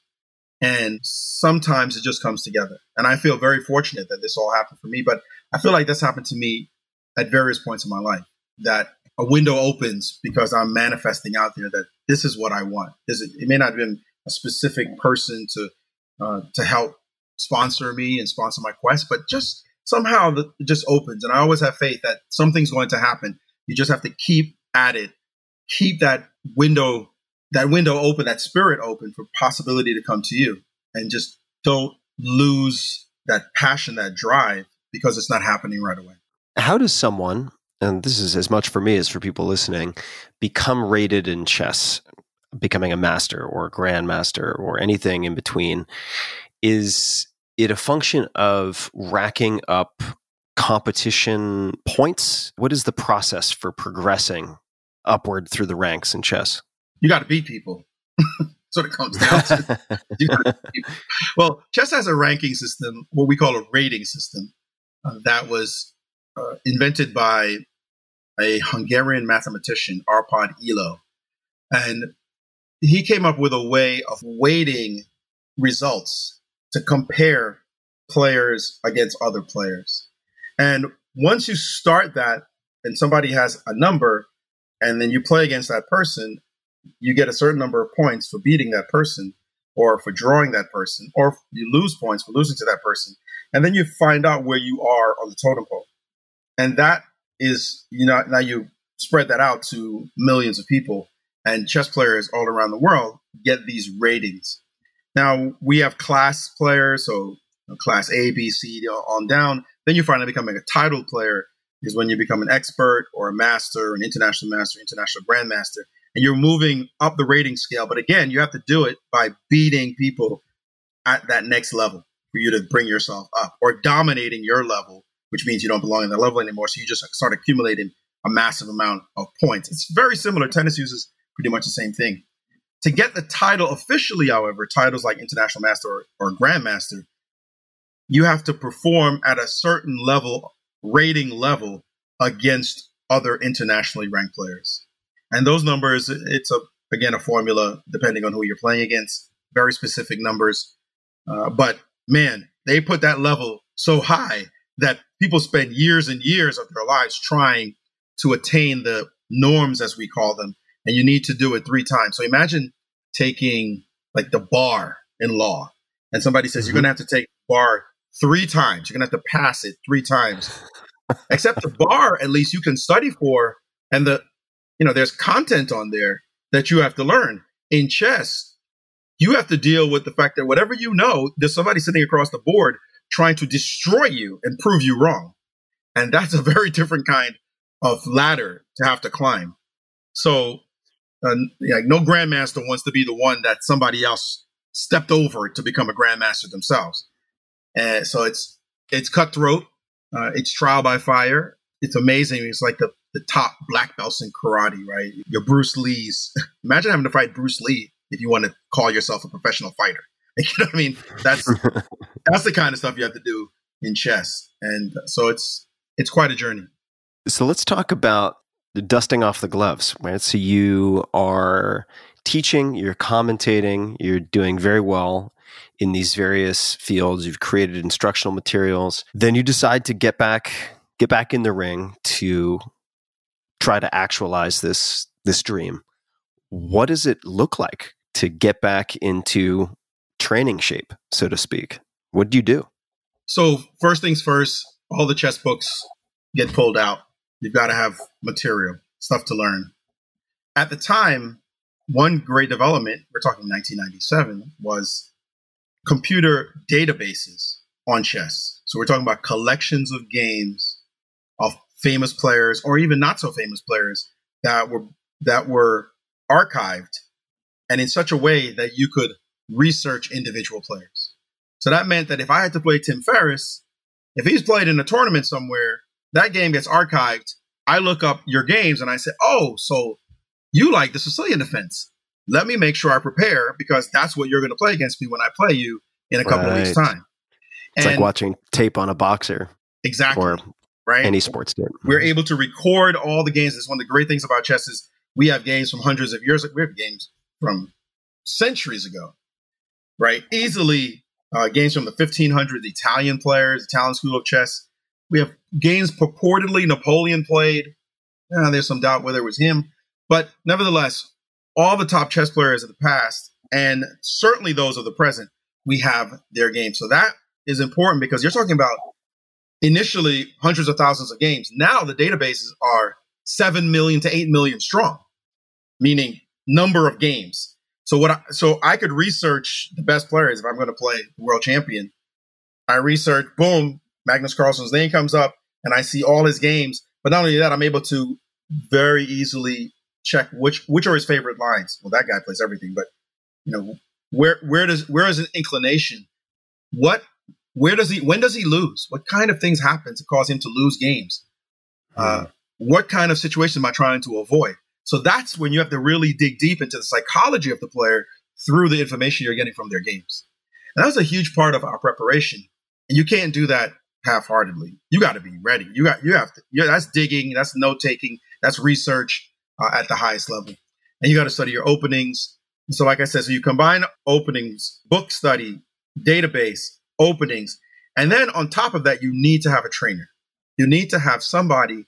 And sometimes it just comes together. And I feel very fortunate that this all happened for me. But I feel like this happened to me at various points in my life that a window opens because I'm manifesting out there that this is what I want. This is, it may not have been a specific person to uh, to help sponsor me and sponsor my quest, but just somehow it just opens. And I always have faith that something's going to happen. You just have to keep at it, keep that window that window open, that spirit open for possibility to come to you, and just don't lose that passion, that drive, because it's not happening right away. How does someone, and this is as much for me as for people listening, become rated in chess, becoming a master or a grandmaster or anything in between? Is it a function of racking up competition points? What is the process for progressing upward through the ranks in chess? You got to beat people. What it comes down to. You beat people. well, chess has a ranking system, what we call a rating system, uh, that was uh, invented by a Hungarian mathematician, Arpad Elo. And he came up with a way of weighting results to compare players against other players. And once you start that and somebody has a number and then you play against that person, you get a certain number of points for beating that person or for drawing that person, or you lose points for losing to that person. And then you find out where you are on the totem pole. And that is, you know, now you spread that out to millions of people and chess players all around the world get these ratings. Now we have class players, so class A, B, C, on down. Then you finally out becoming a title player is when you become an expert or a master, an international master, international grandmaster, and you're moving up the rating scale. But again, you have to do it by beating people at that next level for you to bring yourself up or dominating your level, which means you don't belong in that level anymore. So you just start accumulating a massive amount of points. It's very similar. Tennis uses pretty much the same thing. To get the title officially, however, titles like International Master or, or Grandmaster, you have to perform at a certain level, rating level, against other internationally ranked players. And those numbers, it's a again a formula depending on who you're playing against, very specific numbers. Uh, but man, they put that level so high that people spend years and years of their lives trying to attain the norms, as we call them, and you need to do it three times. So imagine taking like the bar in law, and somebody says mm-hmm. you're going to have to take bar three times. You're going to have to pass it three times. Except the bar, at least you can study for, and the you know there's content on there that you have to learn. In chess, you have to deal with the fact that whatever you know, there's somebody sitting across the board trying to destroy you and prove you wrong. And that's a very different kind of ladder to have to climb. So uh, like no grandmaster wants to be the one that somebody else stepped over to become a grandmaster themselves. And so it's it's cutthroat. Uh, it's trial by fire. It's amazing. It's like the the top black belts in karate, right? Your Bruce Lee's. Imagine having to fight Bruce Lee if you want to call yourself a professional fighter. You know what I mean? That's that's the kind of stuff you have to do in chess, and so it's it's quite a journey. So let's talk about dusting off the gloves, right? So you are teaching, you're commentating, you're doing very well in these various fields. You've created instructional materials. Then you decide to get back get back in the ring to try to actualize this this dream. What does it look like to get back into training shape, so to speak? What do you do? So first things first, all the chess books get pulled out. You've got to have material, stuff to learn. At the time, one great development, we're talking 1997, was computer databases on chess. So we're talking about collections of games of famous players or even not so famous players that were that were archived and in such a way that you could research individual players. So that meant that if I had to play Tim Ferriss, if he's played in a tournament somewhere, that game gets archived. I look up your games and I say, oh, so you like the Sicilian defense. Let me make sure I prepare because that's what you're going to play against me when I play you in a couple Right. of weeks' time. It's like watching tape on a boxer exactly or right. any sports team. We're able to record all the games. That's one of the great things about chess is we have games from hundreds of years. We have games from centuries ago, right? Easily uh, games from the 1500s, Italian players, Italian school of chess. We have games purportedly Napoleon played. Uh, there's some doubt whether it was him, but nevertheless, all the top chess players of the past and certainly those of the present, we have their games. So that is important because you're talking about initially hundreds of thousands of games. Now the databases are 7 million to 8 million strong, meaning number of games. So what I, so I could research the best players if I'm going to play world champion. I research, boom, Magnus Carlsen's name comes up and I see all his games. But not only that, I'm able to very easily check which which are his favorite lines. Well, that guy plays everything, but you know, where where does where is an inclination? What where does he when does he lose? What kind of things happen to cause him to lose games? Uh, what kind of situation am I trying to avoid? So that's when you have to really dig deep into the psychology of the player through the information you're getting from their games. And that's a huge part of our preparation. And you can't do that half-heartedly. You got to be ready. You got you have to. Yeah, that's digging. That's note taking. That's research uh, at the highest level. And you got to study your openings. So, like I said, so you combine openings, book study, database, openings, and then on top of that, you need to have a trainer. You need to have somebody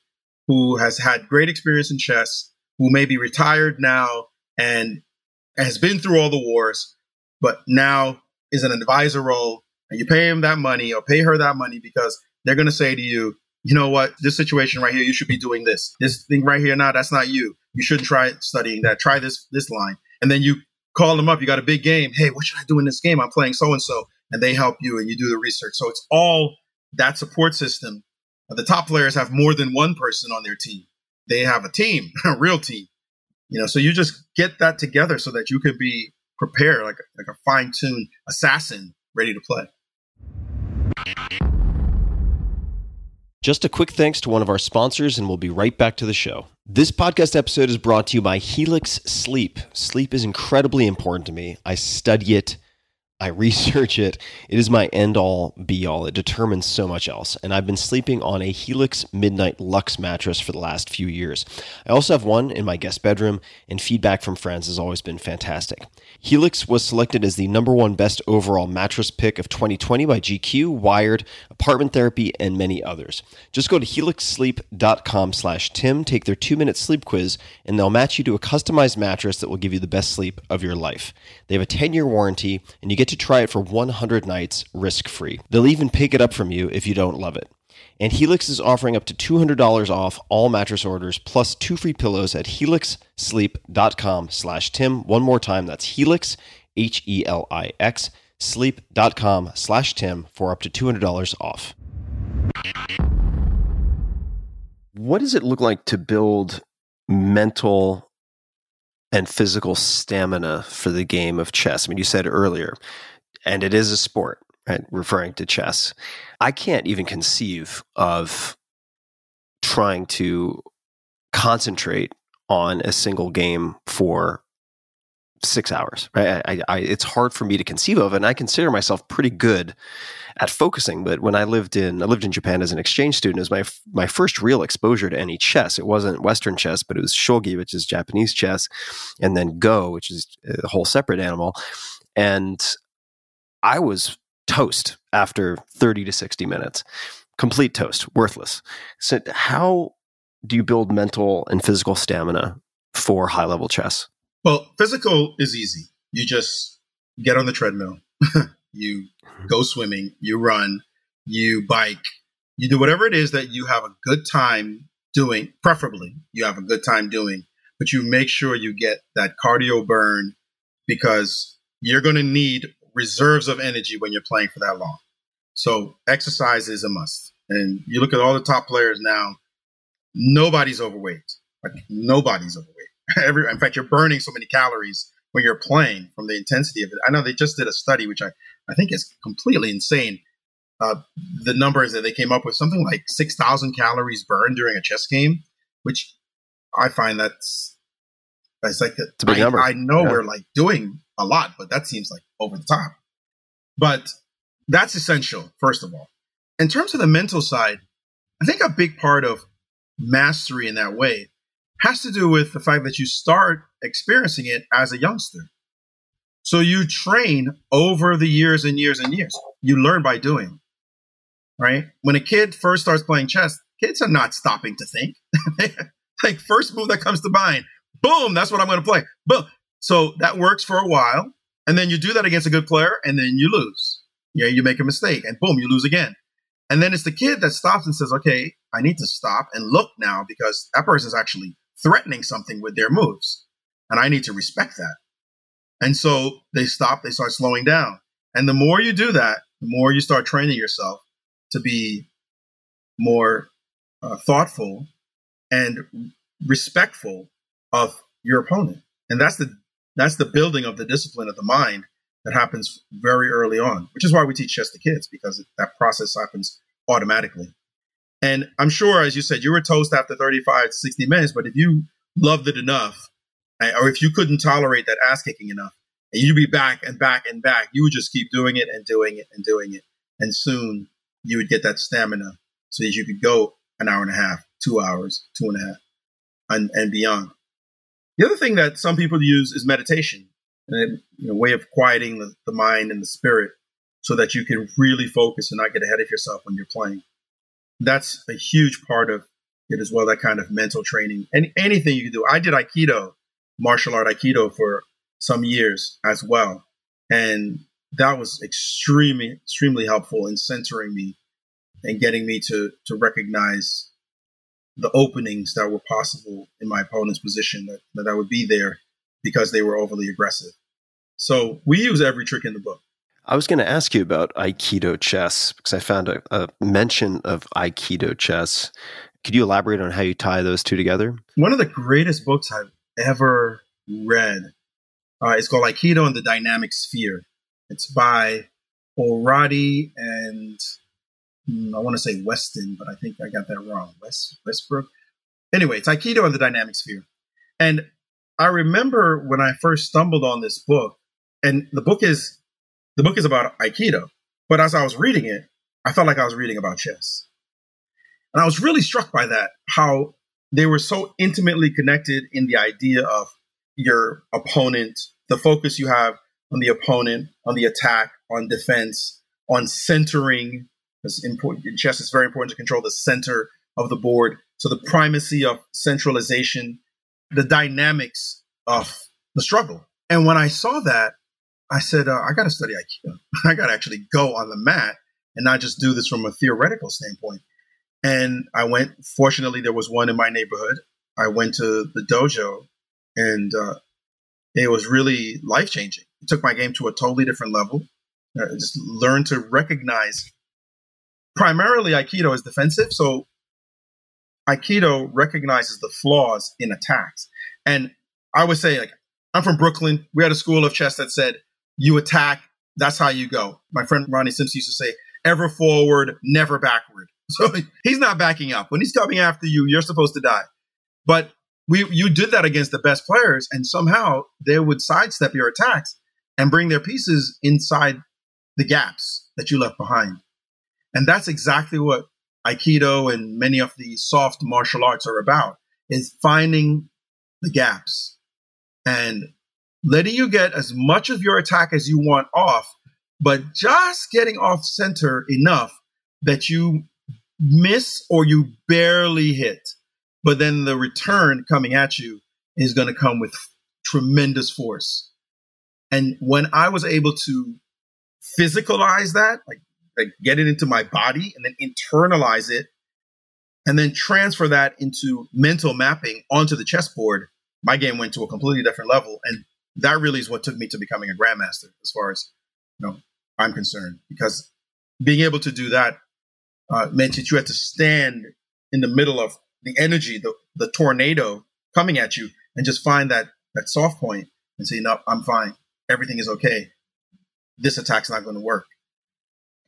who has had great experience in chess, who may be retired now and has been through all the wars, but now is an advisor role, and you pay him that money or pay her that money because they're going to say to you, you know what, this situation right here, you should be doing this. This thing right here, now that's not you. You shouldn't try studying that. Try this this line, and then you call them up. You got a big game. Hey, what should I do in this game? I'm playing so and so, and they help you, and you do the research. So it's all that support system. The top players have more than one person on their team. They have a team, a real team. You know, so you just get that together so that you can be prepared, like like a fine tuned assassin, ready to play. Just a quick thanks to one of our sponsors, and we'll be right back to the show. This podcast episode is brought to you by Helix Sleep. Sleep is incredibly important to me. I study it, I research it. It is my end all be all. It determines so much else. And I've been sleeping on a Helix Midnight Luxe mattress for the last few years. I also have one in my guest bedroom, and feedback from friends has always been fantastic. Helix was selected as the number one best overall mattress pick of 2020 by GQ, Wired, Apartment Therapy, and many others. Just go to helixsleep.com slash Tim, take their two-minute sleep quiz, and they'll match you to a customized mattress that will give you the best sleep of your life. They have a 10-year warranty, and you get to try it for 100 nights risk-free. They'll even pick it up from you if you don't love it. And Helix is offering up to $200 off all mattress orders plus two free pillows at helixsleep.com slash Tim. One more time, that's Helix, H-E-L-I-X, sleep.com slash Tim for up to $200 off. What does it look like to build mental and physical stamina for the game of chess. I mean, you said earlier, and it is a sport, right? Referring to chess. I can't even conceive of trying to concentrate on a single game for six hours. Right? I, I, it's hard for me to conceive of, and I consider myself pretty good at focusing. But when I lived in I lived in Japan as an exchange student, it was my my first real exposure to any chess. It wasn't Western chess, but it was shogi, which is Japanese chess, and then Go, which is a whole separate animal. And I was toast after thirty to sixty minutes, complete toast, worthless. So how do you build mental and physical stamina for high level chess? Well, physical is easy. You just get on the treadmill, you mm-hmm. go swimming, you run, you bike, you do whatever it is that you have a good time doing, preferably you have a good time doing, but you make sure you get that cardio burn because you're going to need reserves of energy when you're playing for that long. So exercise is a must. And you look at all the top players now, nobody's overweight. Like nobody's overweight. Every, in fact, you're burning so many calories when you're playing from the intensity of it. I know they just did a study, which I, I think is completely insane. Uh, the numbers that they came up with, something like 6,000 calories burned during a chess game, which I find that's, that's like, it's a big I, number. I know Yeah. we're like doing a lot, but that seems like over the top. But that's essential, first of all. In terms of the mental side, I think a big part of mastery in that way has to do with the fact that you start experiencing it as a youngster. So you train over the years and years and years. You learn by doing, right? When a kid first starts playing chess, kids are not stopping to think. like first move that comes to mind, boom, that's what I'm going to play. Boom. So that works for a while, and then you do that against a good player, and then you lose. Yeah, you make a mistake, and boom, you lose again. And then it's the kid that stops and says, "Okay, I need to stop and look now because that person is actually threatening something with their moves, and I need to respect that." And so they stop, they start slowing down. And the more you do that, the more you start training yourself to be more uh, thoughtful and respectful of your opponent. And that's the that's the building of the discipline of the mind that happens very early on, which is why we teach chess to kids because that process happens automatically. And I'm sure, as you said, you were toast after 35 to 60 minutes, but if you loved it enough, or if you couldn't tolerate that ass kicking enough, and you'd be back and back and back, you would just keep doing it and doing it and doing it. And soon you would get that stamina so that you could go an hour and a half, two hours, two and a half, and, and beyond. The other thing that some people use is meditation, a you know, way of quieting the, the mind and the spirit so that you can really focus and not get ahead of yourself when you're playing. That's a huge part of it as well, that kind of mental training. And anything you can do. I did Aikido, martial art Aikido for some years as well. And that was extremely, extremely helpful in centering me and getting me to to recognize the openings that were possible in my opponent's position that, that I would be there because they were overly aggressive. So we use every trick in the book. I was going to ask you about Aikido chess because I found a, a mention of Aikido chess. Could you elaborate on how you tie those two together? One of the greatest books I've ever read uh, is called Aikido and the Dynamic Sphere. It's by O'Radi and Mm, I want to say Weston, but I think I got that wrong. West Westbrook. Anyway, it's Aikido and the Dynamic Sphere. And I remember when I first stumbled on this book, and the book is the book is about Aikido, but as I was reading it, I felt like I was reading about chess. And I was really struck by that, how they were so intimately connected in the idea of your opponent, the focus you have on the opponent, on the attack, on defense, on centering. It's important in chess, it's very important to control the center of the board. So the primacy of centralization, the dynamics of the struggle. And when I saw that, I said, uh, I got to study Aikido. I got to actually go on the mat and not just do this from a theoretical standpoint. And I went, fortunately, there was one in my neighborhood. I went to the dojo and uh, it was really life changing. It took my game to a totally different level. I just learned to recognize primarily Aikido is defensive. So Aikido recognizes the flaws in attacks. And I would say, like, I'm from Brooklyn. We had a school of chess that said you attack, that's how you go. My friend Ronnie Simpson used to say, ever forward, never backward. So he's not backing up. When he's coming after you, you're supposed to die. But we you did that against the best players, and somehow they would sidestep your attacks and bring their pieces inside the gaps that you left behind. And that's exactly what Aikido and many of the soft martial arts are about is finding the gaps and letting you get as much of your attack as you want off, but just getting off center enough that you miss or you barely hit. But then the return coming at you is going to come with tremendous force. And when I was able to physicalize that, like, like get it into my body and then internalize it, and then transfer that into mental mapping onto the chessboard, my game went to a completely different level. And that really is what took me to becoming a grandmaster, as far as you know, I'm concerned. Because being able to do that uh, meant that you had to stand in the middle of the energy, the, the tornado coming at you, and just find that that soft point and say, "No, I'm fine. Everything is okay. This attack's not going to work."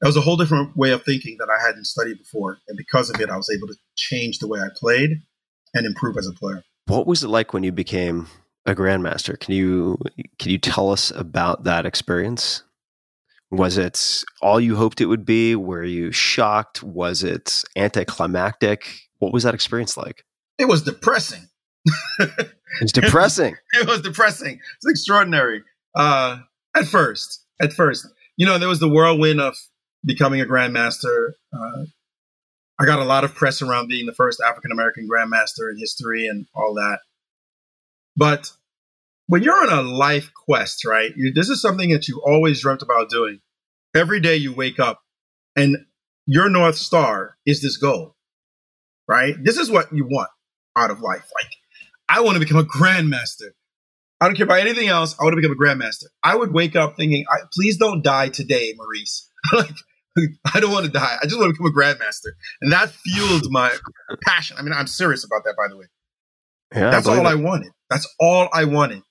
That was a whole different way of thinking that I hadn't studied before, and because of it, I was able to change the way I played and improve as a player. What was it like when you became a grandmaster? Can you can you tell us about that experience? Was it all you hoped it would be? Were you shocked? Was it anticlimactic? What was that experience like? It was depressing. it's depressing. it was depressing. It's extraordinary. Uh, at first, at first, you know, there was the whirlwind of becoming a grandmaster. Uh, I got a lot of press around being the first African American grandmaster in history and all that. But when you're on a life quest, right? You, this is something that you always dreamt about doing. Every day you wake up and your North Star is this goal, right? This is what you want out of life. Like, I want to become a grandmaster. I don't care about anything else. I want to become a grandmaster. I would wake up thinking, please don't die today, Maurice. like, I don't want to die. I just want to become a grandmaster. And that fueled my passion. I mean, I'm serious about that, by the way. Yeah, That's all it. I wanted. That's all I wanted.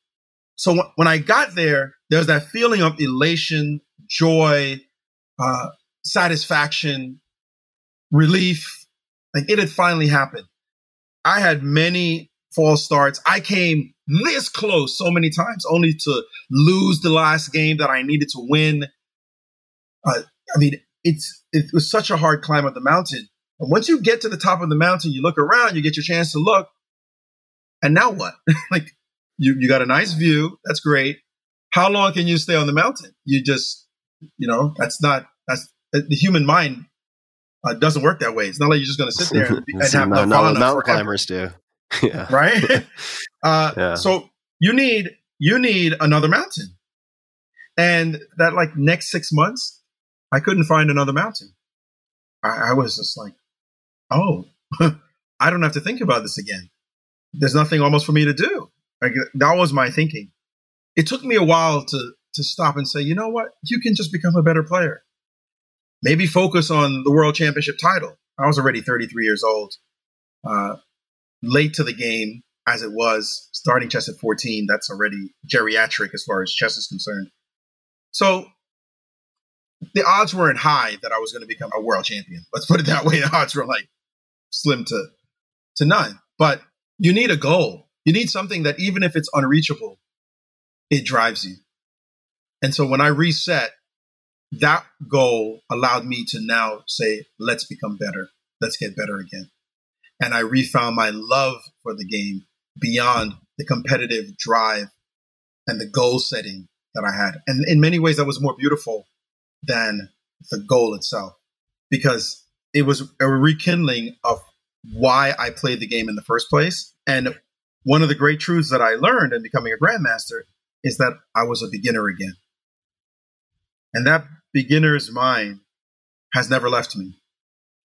So w- when I got there, there was that feeling of elation, joy, uh, satisfaction, relief. Like it had finally happened. I had many false starts. I came this close so many times, only to lose the last game that I needed to win. Uh, I mean, it's it was such a hard climb up the mountain. And once you get to the top of the mountain, you look around, you get your chance to look, and now what? like you you got a nice view, that's great. How long can you stay on the mountain? You just you know that's not that's the human mind uh, doesn't work that way. It's not like you're just going to sit there and, and have no, no mountain climbers do. yeah. Right. uh, yeah. So you need you need another mountain, and that like next six months, I couldn't find another mountain. I, I was just like, oh, I don't have to think about this again. There's nothing almost for me to do. Like that was my thinking. It took me a while to to stop and say, you know what, you can just become a better player. Maybe focus on the world championship title. I was already 33 years old, uh, late to the game as it was. Starting chess at 14, that's already geriatric as far as chess is concerned. So the odds weren't high that I was going to become a world champion. Let's put it that way. The odds were like slim to to none. But you need a goal. You need something that even if it's unreachable, it drives you. And so when I reset, that goal allowed me to now say, let's become better. Let's get better again. And I refound my love for the game beyond the competitive drive and the goal setting that I had. And in many ways, that was more beautiful than the goal itself because it was a rekindling of why I played the game in the first place. And one of the great truths that I learned in becoming a grandmaster is that I was a beginner again. And that beginner's mind has never left me.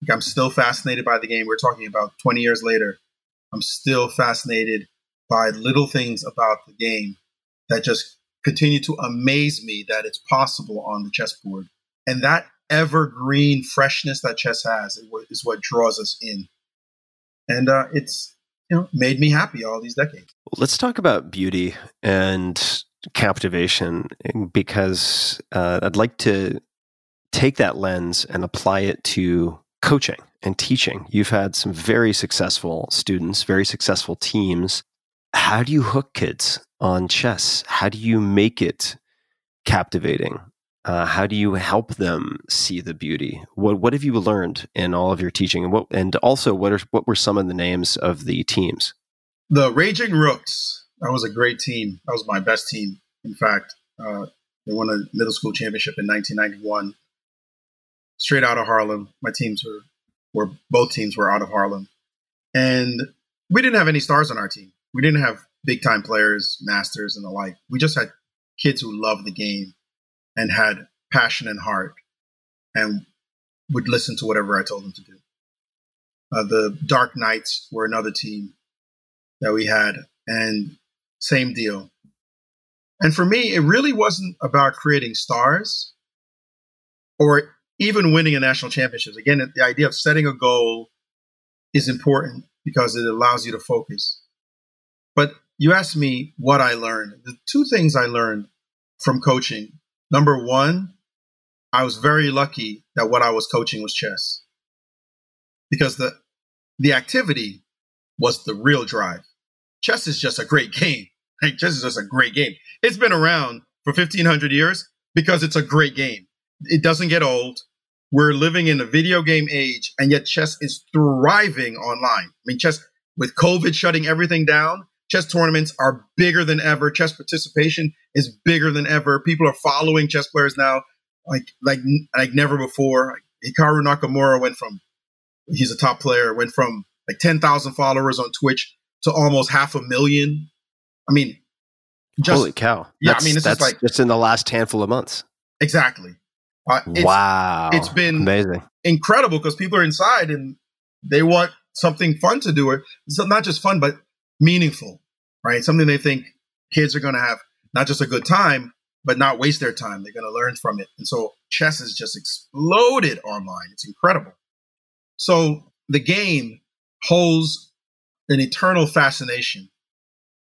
Like I'm still fascinated by the game. We're talking about 20 years later. I'm still fascinated by little things about the game that just continue to amaze me that it's possible on the chessboard. And that evergreen freshness that chess has is what draws us in. And uh, it's you know made me happy all these decades. Let's talk about beauty and captivation because uh, I'd like to take that lens and apply it to coaching and teaching. You've had some very successful students, very successful teams. How do you hook kids on chess? How do you make it captivating? Uh, how do you help them see the beauty? What what have you learned in all of your teaching, and what and also what are what were some of the names of the teams? The Raging Rooks. That was a great team. That was my best team. In fact, uh, they won a middle school championship in 1991. Straight out of Harlem. My teams were were both teams were out of Harlem, and we didn't have any stars on our team. We didn't have big time players, masters, and the like. We just had kids who loved the game and had passion and heart and would listen to whatever I told them to do. Uh, the Dark Knights were another team that we had, and same deal. And for me, it really wasn't about creating stars or even winning a national championship. Again, the idea of setting a goal is important because it allows you to focus. But you asked me what I learned. The two things I learned from coaching Number one, I was very lucky that what I was coaching was chess because the the activity was the real drive. Chess is just a great game. Like, chess is just a great game. It's been around for 1500 years because it's a great game. It doesn't get old. We're living in a video game age and yet chess is thriving online. I mean, chess with COVID shutting everything down, chess tournaments are bigger than ever. Chess participation is bigger than ever. People are following chess players now like like like never before. Hikaru Nakamura went from he's a top player went from like 10,000 followers on Twitch to almost half a million. I mean, just, holy cow! Yeah, that's, I mean, this that's is like just in the last handful of months. Exactly. Uh, it's, wow, it's been amazing, incredible because people are inside and they want something fun to do. It it's not just fun, but meaningful, right? Something they think kids are going to have not just a good time, but not waste their time. They're going to learn from it. And so chess has just exploded online. It's incredible. So the game holds an eternal fascination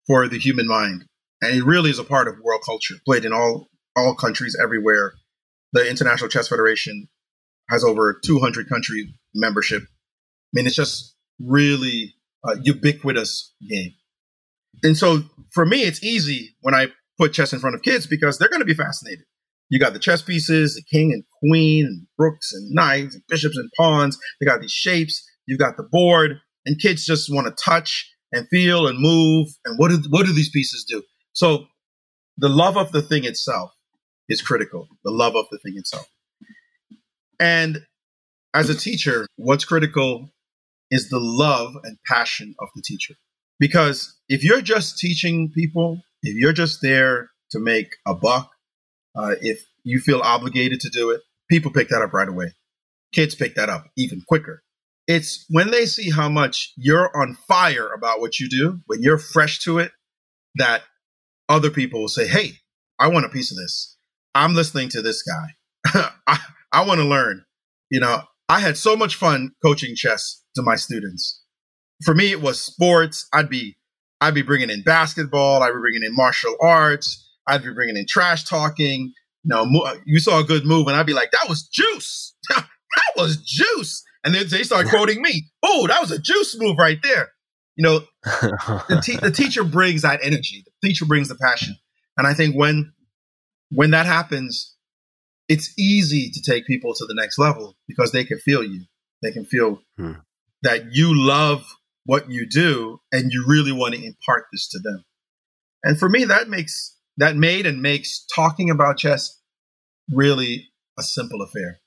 for the human mind. And it really is a part of world culture, played in all, all countries everywhere. The International Chess Federation has over 200 country membership. I mean, it's just really a ubiquitous game. And so for me, it's easy when I put chess in front of kids because they're going to be fascinated. You got the chess pieces, the king and queen, and rooks and knights and bishops and pawns. They got these shapes. You've got the board, and kids just want to touch and feel and move. And what do what do these pieces do? So the love of the thing itself is critical. The love of the thing itself. And as a teacher, what's critical is the love and passion of the teacher. Because if you're just teaching people, if you're just there to make a buck, uh, if you feel obligated to do it, people pick that up right away. Kids pick that up even quicker. It's when they see how much you're on fire about what you do, when you're fresh to it, that other people will say, Hey, I want a piece of this. I'm listening to this guy. I, I want to learn. You know, I had so much fun coaching chess to my students. For me, it was sports. I'd be, I'd be bringing in basketball. I'd be bringing in martial arts. I'd be bringing in trash talking. You know, you saw a good move, and I'd be like, "That was juice. that was juice." And then they start quoting me. Oh, that was a juice move right there. You know, the, te- the teacher brings that energy. The teacher brings the passion, and I think when when that happens, it's easy to take people to the next level because they can feel you. They can feel hmm. that you love what you do and you really want to impart this to them. And for me, that makes that made and makes talking about chess really a simple affair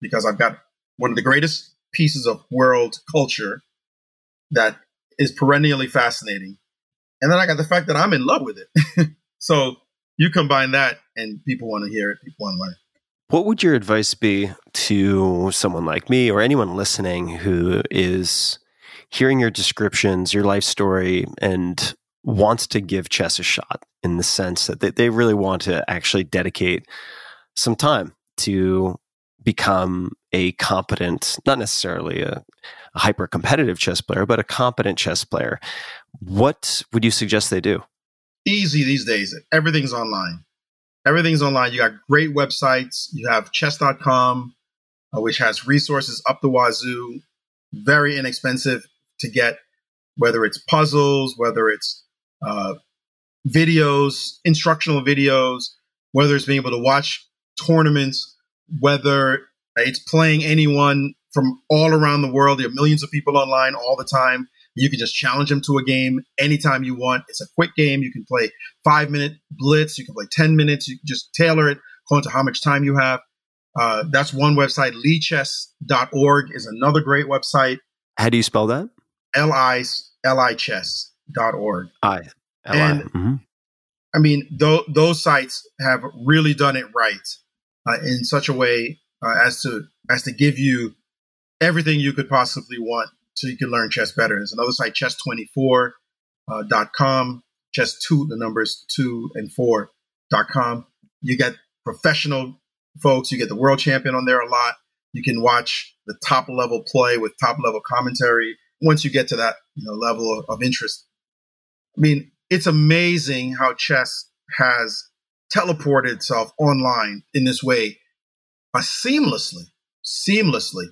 because I've got one of the greatest pieces of world culture that is perennially fascinating. And then I got the fact that I'm in love with it. so you combine that and people want to hear it, people want to learn. What would your advice be to someone like me or anyone listening who is hearing your descriptions, your life story, and wants to give chess a shot in the sense that they, really want to actually dedicate some time to become a competent, not necessarily a, a hyper competitive chess player, but a competent chess player, what would you suggest they do? Easy these days. Everything's online. Everything's online. You got great websites. You have chess.com, uh, which has resources up the wazoo, very inexpensive to get, whether it's puzzles, whether it's uh, videos, instructional videos, whether it's being able to watch tournaments, whether it's playing anyone from all around the world. There are millions of people online all the time. You can just challenge them to a game anytime you want. It's a quick game. You can play five minute blitz. You can play 10 minutes. You can just tailor it according to how much time you have. Uh, that's one website. Lichess.org is another great website. How do you spell that? L-I, L-I chess.org. I. L-I. And mm-hmm. I mean, th- those sites have really done it right uh, in such a way uh, as to as to give you everything you could possibly want so you can learn chess better. There's another site, chess24.com, uh, dot com, chess two, the numbers two and four dot com. You get professional folks, you get the world champion on there a lot. You can watch the top level play with top level commentary once you get to that you know, level of, of interest. I mean, it's amazing how chess has teleported itself online in this way uh, seamlessly, seamlessly.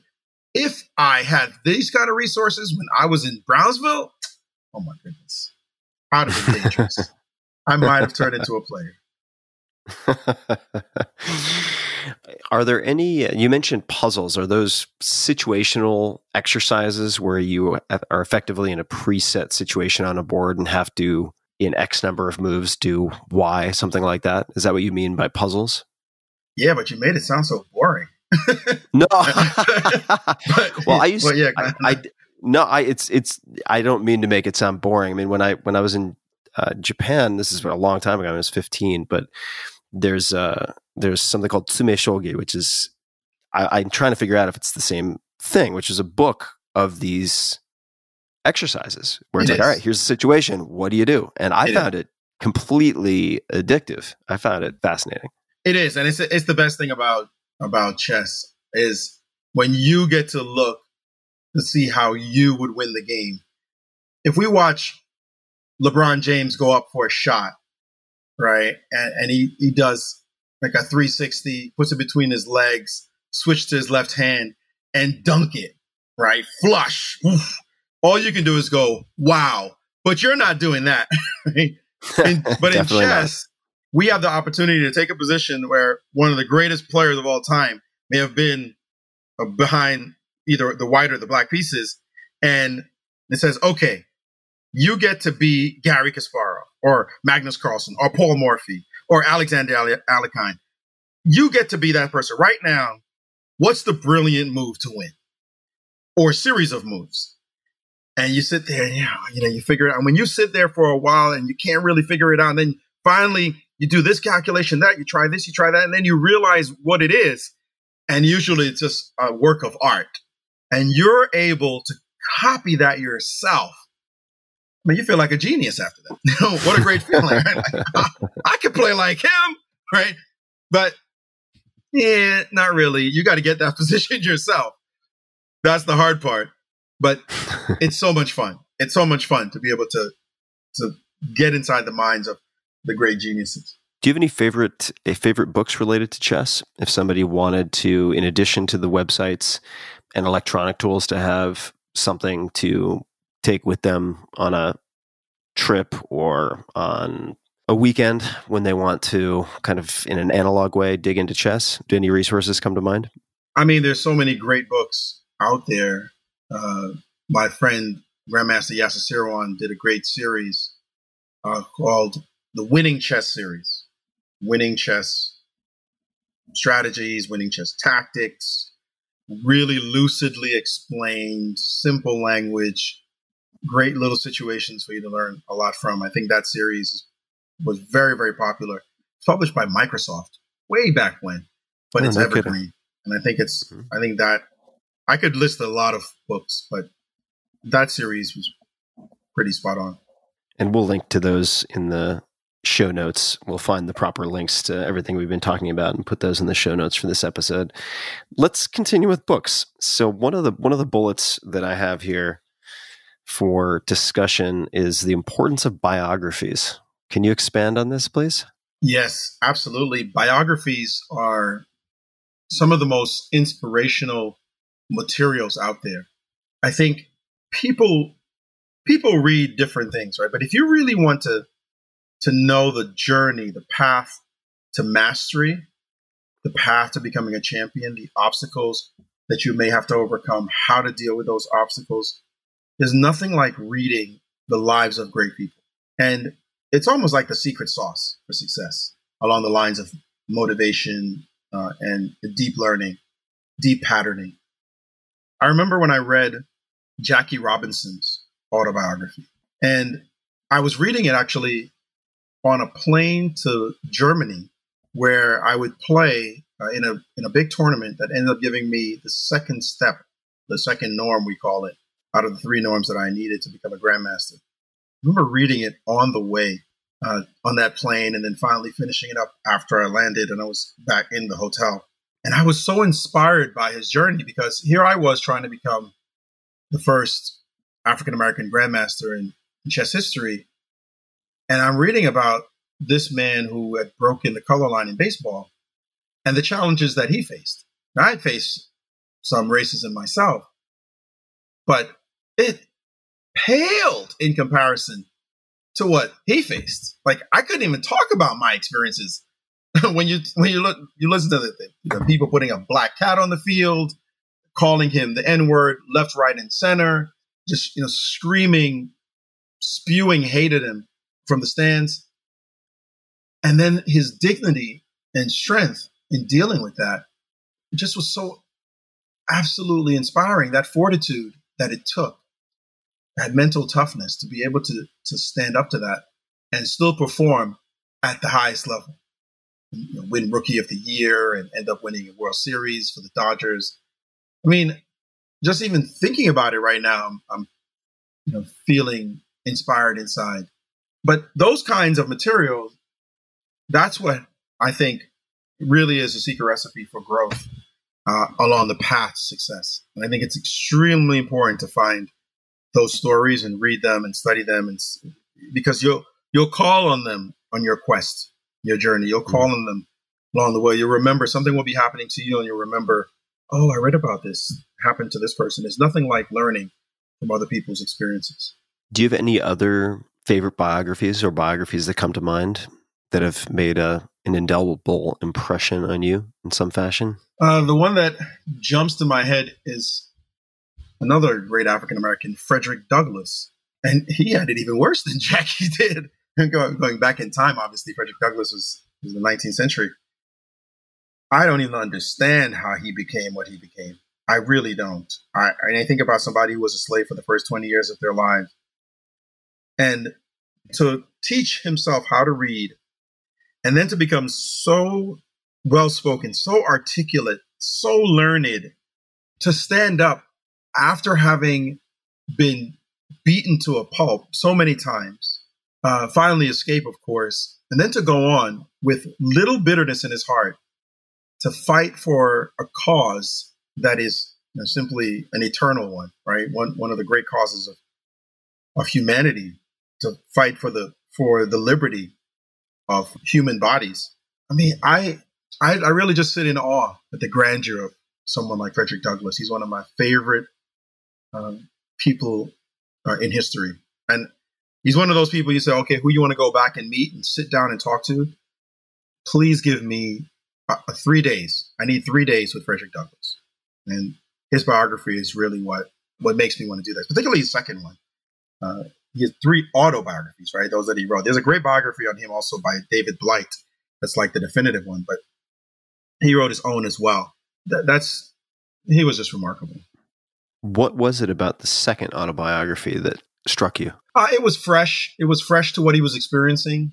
If I had these kind of resources when I was in Brownsville, oh my goodness, I'd have been dangerous. I might have turned into a player. are there any you mentioned puzzles. Are those situational exercises where you are effectively in a preset situation on a board and have to in x number of moves do y something like that? Is that what you mean by puzzles? Yeah but you made it sound so boring no well i used but yeah, I, I no i it's it's i don't mean to make it sound boring i mean when i when i was in uh, japan this is a long time ago i was 15 but there's uh there's something called Tsume Shogi, which is I, I'm trying to figure out if it's the same thing, which is a book of these exercises where it's It like, is. all right, here's the situation. What do you do? And I It is. found it completely addictive. I found it fascinating. It is, and it's it's the best thing about about chess is when you get to look to see how you would win the game. If we watch LeBron James go up for a shot, right, and, and he he does like a 360, puts it between his legs, switch to his left hand, and dunk it, right, flush. Oof. All you can do is go, wow, but you're not doing that. right? In- but in chess, we have the opportunity to take a position where one of the greatest players of all time may have been uh, behind either the white or the black pieces. And it says, okay, you get to be Garry Kasparov or Magnus Carlsen or Paul Morphy or Alexander Ale- Alekhine. You get to be that person right now. What's the brilliant move to win or series of moves? And you sit there and you know, you know, you figure it out. And when you sit there for a while and you can't really figure it out, and then finally you do this calculation, that you try this, you try that, and then you realize what it is. And usually it's just a work of art. And you're able to copy that yourself. I mean, you feel like a genius after that. what a great feeling. Right? Like, "Ah, I could play like him, right? But yeah, not really. You got to get that position yourself. That's the hard part. But it's so much fun. It's so much fun to be able to to get inside the minds of the great geniuses. Do you have any favorite favorite books related to chess? If somebody wanted to, in addition to the websites and electronic tools, to have something to take with them on a trip or on a weekend when they want to kind of in an analog way dig into chess, do any resources come to mind? I mean, there's so many great books out there. Uh, my friend Grandmaster Yasser Seirawan did a great series uh, called the Winning Chess Series. Winning chess strategies, winning chess tactics, really lucidly explained, simple language, great little situations for you to learn a lot from. I think that series was very, very popular. It's published by Microsoft way back when, but Oh, it's no kidding. evergreen. And I think it's, Mhm. I think that I could list a lot of books, but that series was pretty spot on. And we'll link to those in the show notes. We'll find the proper links to everything we've been talking about and put those in the show notes for this episode. Let's continue with books. So one of the one of the bullets that I have here for discussion is the importance of biographies. Can you expand on this, please? Yes, absolutely. Biographies are some of the most inspirational materials out there. I think people people read different things, right? But if you really want to to know the journey, the path to mastery, the path to becoming a champion, the obstacles that you may have to overcome, how to deal with those obstacles, there's nothing like reading the lives of great people. And it's almost like the secret sauce for success along the lines of motivation uh, and deep learning, deep patterning. I remember when I read Jackie Robinson's autobiography, and I was reading it actually on a plane to Germany, where I would play uh, in a in a big tournament that ended up giving me the second step, the second norm we call it, out of the three norms that I needed to become a grandmaster. I remember reading it on the way uh, on that plane and then finally finishing it up after I landed and I was back in the hotel. And I was so inspired by his journey because here I was trying to become the first African American grandmaster in, in chess history. And I'm reading about this man who had broken the color line in baseball and the challenges that he faced. Now, I faced some racism myself, but it paled in comparison to what he faced. Like I couldn't even talk about my experiences when you when you look you listen to the, the people putting a black cat on the field, calling him the N word left, right, and center, just you know screaming, spewing hate at him from the stands, and then his dignity and strength in dealing with that just was so absolutely inspiring. That fortitude that it took that mental toughness to be able to to stand up to that and still perform at the highest level. You know, win Rookie of the Year and end up winning a World Series for the Dodgers. I mean, just even thinking about it right now, I'm, I'm you know feeling inspired inside. But those kinds of materials, that's what I think really is a secret recipe for growth uh, along the path to success. And I think it's extremely important to find those stories and read them and study them and because you'll you'll call on them on your quest your journey. You'll call on them along the way. You'll remember something will be happening to you and you'll remember oh i read about this happened to this person. It's nothing like learning from other people's experiences. Do you have any other favorite biographies or biographies that come to mind that have made a an indelible impression on you in some fashion uh, the one that jumps to my head is another great African American, Frederick Douglass. And he had it even worse than Jackie did. going, going back in time, obviously, Frederick Douglass was, was the 19th century. I don't even understand how he became what he became. I really don't. I, I think about somebody who was a slave for the first 20 years of their lives. And to teach himself how to read and then to become so well spoken, so articulate, so learned, to stand up after having been beaten to a pulp so many times, uh, finally escape, of course, and then to go on with little bitterness in his heart to fight for a cause that is you know, simply an eternal one, right? One one of the great causes of of humanity to fight for the for the liberty of human bodies. I mean, I I, I really just sit in awe at the grandeur of someone like Frederick Douglass. He's one of my favorite um, people uh, in history. And he's one of those people you say, okay, who you want to go back and meet and sit down and talk to? Please give me uh, three days. I need three days with Frederick Douglass. And his biography is really what, what makes me want to do this, particularly his second one. Uh, he has three autobiographies, right? Those that he wrote. There's a great biography on him also by David Blight. That's like the definitive one, but he wrote his own as well. That, that's he was just remarkable. What was it about the second autobiography that struck you? Uh, it was fresh. It was fresh to what he was experiencing.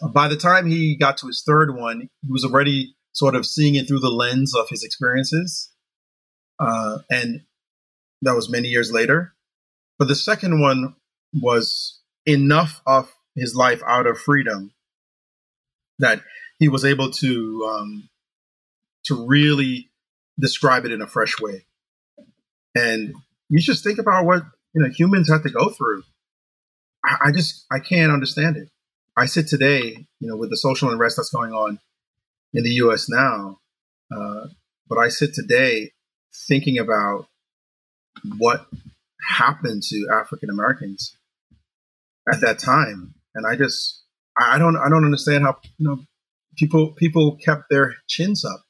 Uh, by the time he got to his third one, he was already sort of seeing it through the lens of his experiences. Uh, and that was many years later. But the second one was enough of his life out of freedom that he was able to um, to really describe it in a fresh way. And you just think about what you know humans have to go through. I, I just I can't understand it. I sit today, you know, with the social unrest that's going on in the U.S. now, uh, but I sit today thinking about what happened to African Americans at that time, and I just I don't I don't understand how you know people people kept their chins up.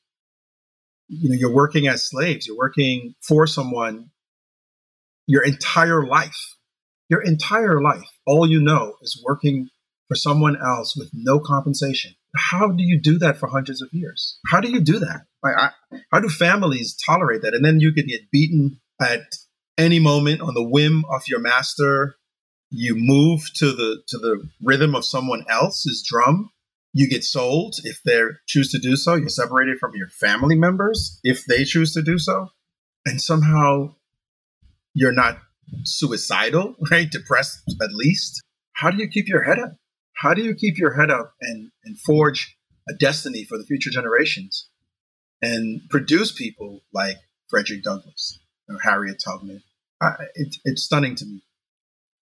You know, you're working as slaves. You're working for someone your entire life. Your entire life, all you know is working for someone else with no compensation. How do you do that for hundreds of years? How do you do that? I, how do families tolerate that? And then you could get beaten at any moment on the whim of your master. You move to the to the rhythm of someone else's drum. You get sold if they choose to do so. You're separated from your family members if they choose to do so, and somehow you're not suicidal, right? Depressed at least. How do you keep your head up? How do you keep your head up and, and forge a destiny for the future generations and produce people like Frederick Douglass or Harriet Tubman? I, it, it's stunning to me.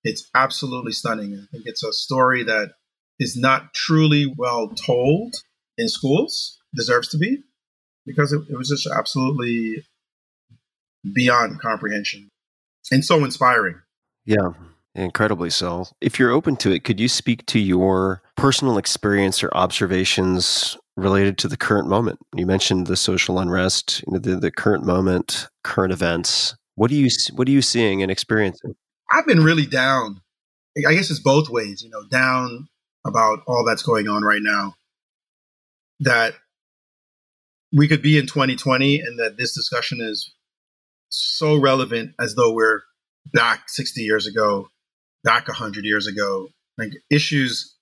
It's absolutely stunning. I think it's a story that is not truly well told in schools, deserves to be, because it, it was just absolutely beyond comprehension and so inspiring. Yeah, incredibly so. If you're open to it, could you speak to your personal experience or observations related to the current moment? You mentioned the social unrest, you know, the, the current moment, current events. What are you what are you seeing and experiencing? I've been really down. I guess it's both ways, you know, down about all that's going on right now. That we could be in 2020 and that this discussion is so relevant as though we're back 60 years ago, back 100 years ago. Like issues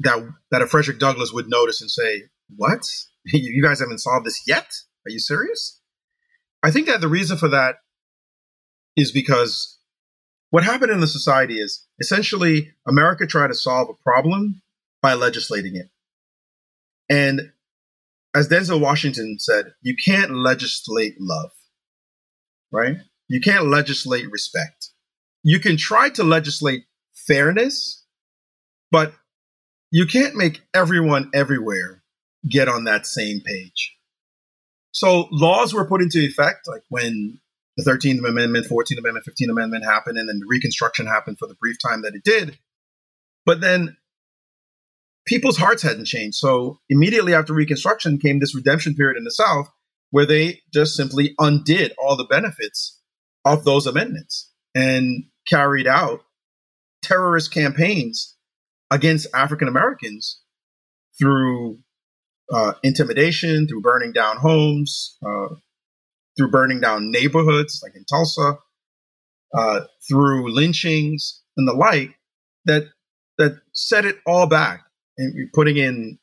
that that a Frederick Douglass would notice and say, "What? you guys haven't solved this yet? Are you serious?" I think that the reason for that is because what happened in the society is essentially America tried to solve a problem by legislating it. And as Denzel Washington said, you can't legislate love right? You can't legislate respect. You can try to legislate fairness, but you can't make everyone everywhere get on that same page. So laws were put into effect, like when the 13th Amendment, 14th Amendment, 15th Amendment happened, and then the Reconstruction happened for the brief time that it did. But then people's hearts hadn't changed. So immediately after Reconstruction came this redemption period in the South, where they just simply undid all the benefits of those amendments and carried out terrorist campaigns against African Americans through uh, intimidation, through burning down homes, uh, through burning down neighborhoods like in Tulsa, uh, through lynchings and the like that that set it all back and putting in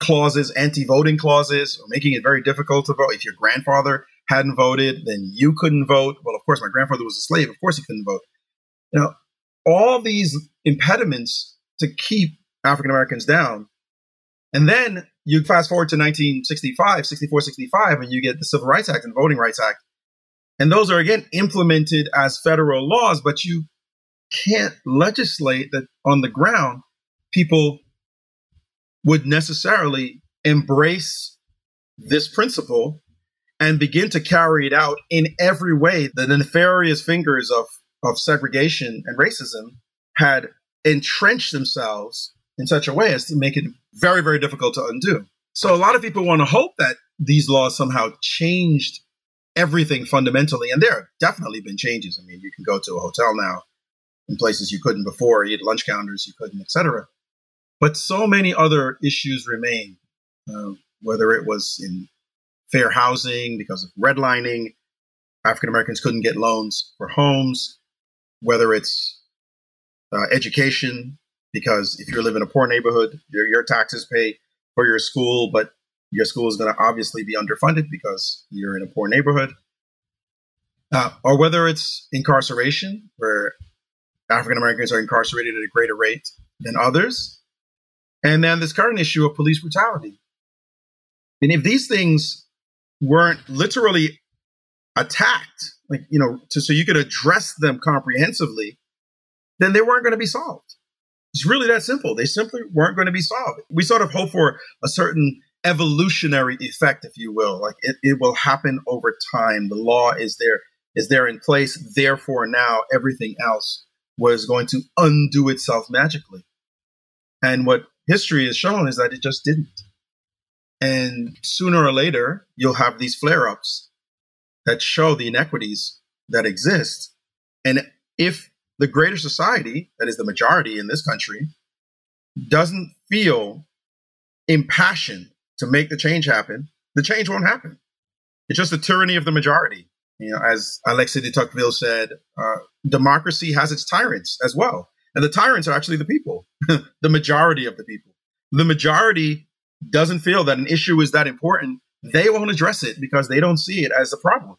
clauses, anti-voting clauses, or making it very difficult to vote. If your grandfather hadn't voted, then you couldn't vote. Well, of course, my grandfather was a slave. Of course, he couldn't vote. You know, all these impediments to keep African Americans down. And then you fast forward to 1965, 64, 65, and you get the Civil Rights Act and Voting Rights Act. And those are again implemented as federal laws, but you can't legislate that on the ground people would necessarily embrace this principle and begin to carry it out in every way. The nefarious fingers of, of segregation and racism had entrenched themselves in such a way as to make it very, very difficult to undo. So a lot of people want to hope that these laws somehow changed everything fundamentally. And there have definitely been changes. I mean, you can go to a hotel now in places you couldn't before, eat lunch counters you couldn't, etc. But so many other issues remain, uh, whether it was in fair housing because of redlining, African Americans couldn't get loans for homes, whether it's uh, education, because if you live in a poor neighborhood, your, your taxes pay for your school, but your school is going to obviously be underfunded because you're in a poor neighborhood. Uh, or whether it's incarceration, where African Americans are incarcerated at a greater rate than others, And then this current issue of police brutality. And if these things weren't literally attacked, like, you know, to, so you could address them comprehensively, then they weren't going to be solved. It's really that simple. They simply weren't going to be solved. We sort of hope for a certain evolutionary effect, if you will. Like it, it will happen over time. The law is there, is there in place. Therefore, now everything else was going to undo itself magically. And what history has shown is that it just didn't. And sooner or later, you'll have these flare ups that show the inequities that exist. And if the greater society, that is the majority in this country, doesn't feel impassioned to make the change happen, the change won't happen. It's just the tyranny of the majority. You know, as Alexis de Tocqueville said, uh, democracy has its tyrants as well. And the tyrants are actually the people, the majority of the people. The majority doesn't feel that an issue is that important. They won't address it because they don't see it as a problem.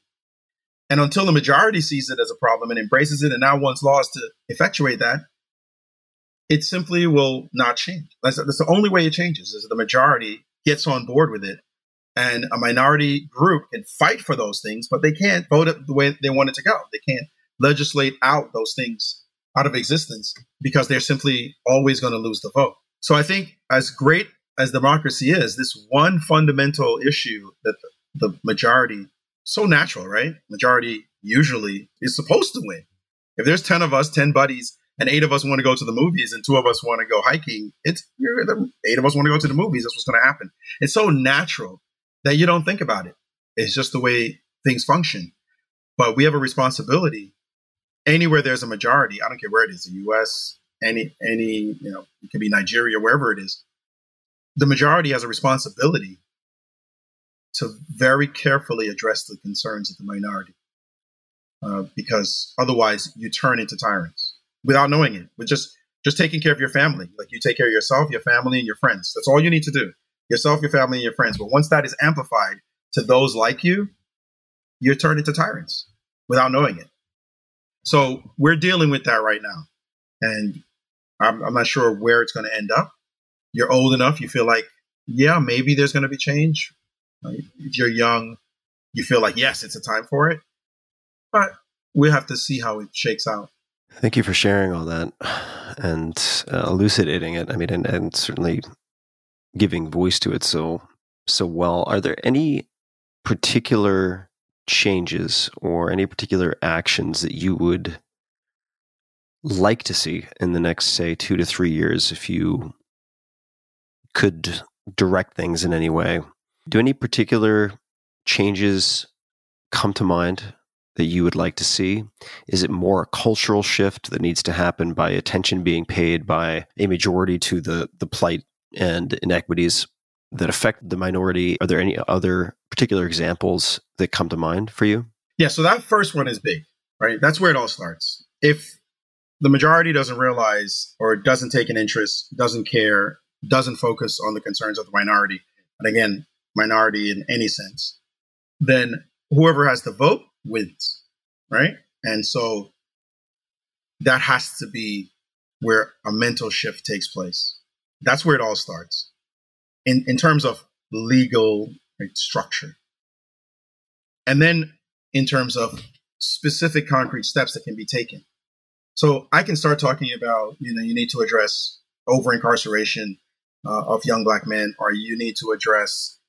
And until the majority sees it as a problem and embraces it and now wants laws to effectuate that, it simply will not change. That's, that's the only way it changes is the majority gets on board with it. And a minority group can fight for those things, but they can't vote it the way they want it to go. They can't legislate out those things out of existence because they're simply always going to lose the vote. So I think as great as democracy is, this one fundamental issue that the, the majority so natural, right? Majority usually is supposed to win. If there's 10 of us, 10 buddies, and eight of us want to go to the movies and two of us want to go hiking, it's you're the eight of us want to go to the movies. That's what's going to happen. It's so natural that you don't think about it. It's just the way things function. But we have a responsibility anywhere there's a majority. I don't care where it is, the U.S., any any you know, it could be Nigeria, wherever it is. The majority has a responsibility to very carefully address the concerns of the minority, uh, because otherwise you turn into tyrants without knowing it. With just just taking care of your family, like you take care of yourself, your family, and your friends. That's all you need to do. Yourself, your family, and your friends. But once that is amplified to those like you, you're turned into tyrants without knowing it. So we're dealing with that right now, and I'm, I'm not sure where it's going to end up. You're old enough, you feel like, yeah, maybe there's going to be change. If you're young, you feel like, yes, it's a time for it. But we have to see how it shakes out. Thank you for sharing all that and uh, elucidating it. I mean, and, and certainly giving voice to it so so well. Are there any particular changes or any particular actions that you would like to see in the next, say, two to three years if you could direct things in any way? Do any particular changes come to mind that you would like to see? Is it more a cultural shift that needs to happen by attention being paid by a majority to the, the plight and inequities that affect the minority? Are there any other particular examples that come to mind for you? Yeah, so that first one is big, right? That's where it all starts. If the majority doesn't realize or doesn't take an interest, doesn't care, doesn't focus on the concerns of the minority, and again, minority in any sense, then whoever has the vote wins, right? And so that has to be where a mental shift takes place. That's where it all starts in, in terms of legal right, structure. And then in terms of specific concrete steps that can be taken. So I can start talking about, you know, you need to address over incarceration uh, of young black men, or you need to address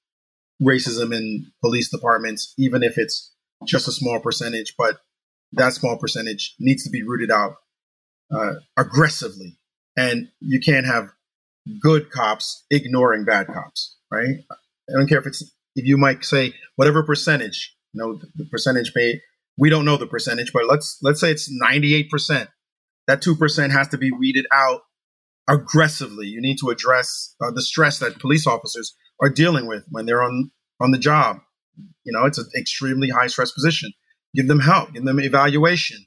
racism in police departments, even if it's just a small percentage, but that small percentage needs to be rooted out uh, aggressively. And you can't have good cops ignoring bad cops, right? I don't care if it's, if you might say whatever percentage, you know, the, the percentage may, we don't know the percentage, but let's, let's say it's 98%. That 2% has to be weeded out aggressively. You need to address uh, the stress that police officers are dealing with when they're on on the job. You know, it's an extremely high stress position. Give them help. Give them evaluation.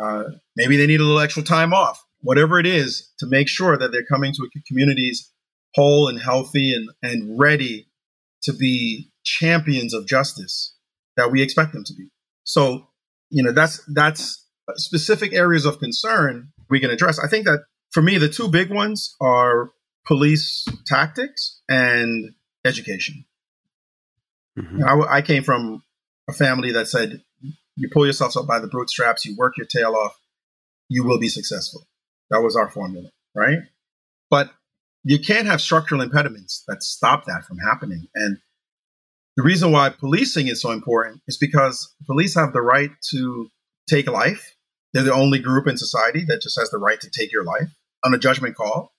Uh, maybe they need a little extra time off. Whatever it is, to make sure that they're coming to communities whole and healthy and and ready to be champions of justice that we expect them to be. So, you know, that's that's specific areas of concern we can address. I think that for me, the two big ones are police tactics and education. Mhm. I, I came from a family that said, you pull yourself up by the bootstraps, you work your tail off, you will be successful. That was our formula, right? But you can't have structural impediments that stop that from happening. And the reason why policing is so important is because police have the right to take life. They're the only group in society that just has the right to take your life on a judgment call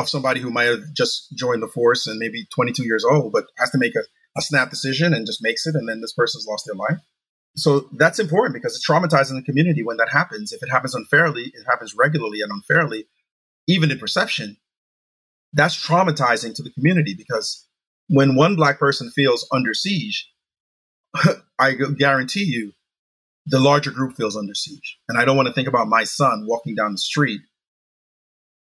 of somebody who might have just joined the force and maybe 22 years old, but has to make a, a snap decision and just makes it, and then this person's lost their life. So that's important because it's traumatizing the community when that happens. If it happens unfairly, it happens regularly and unfairly, even in perception, that's traumatizing to the community because when one black person feels under siege, I guarantee you the larger group feels under siege. And I don't want to think about my son walking down the street,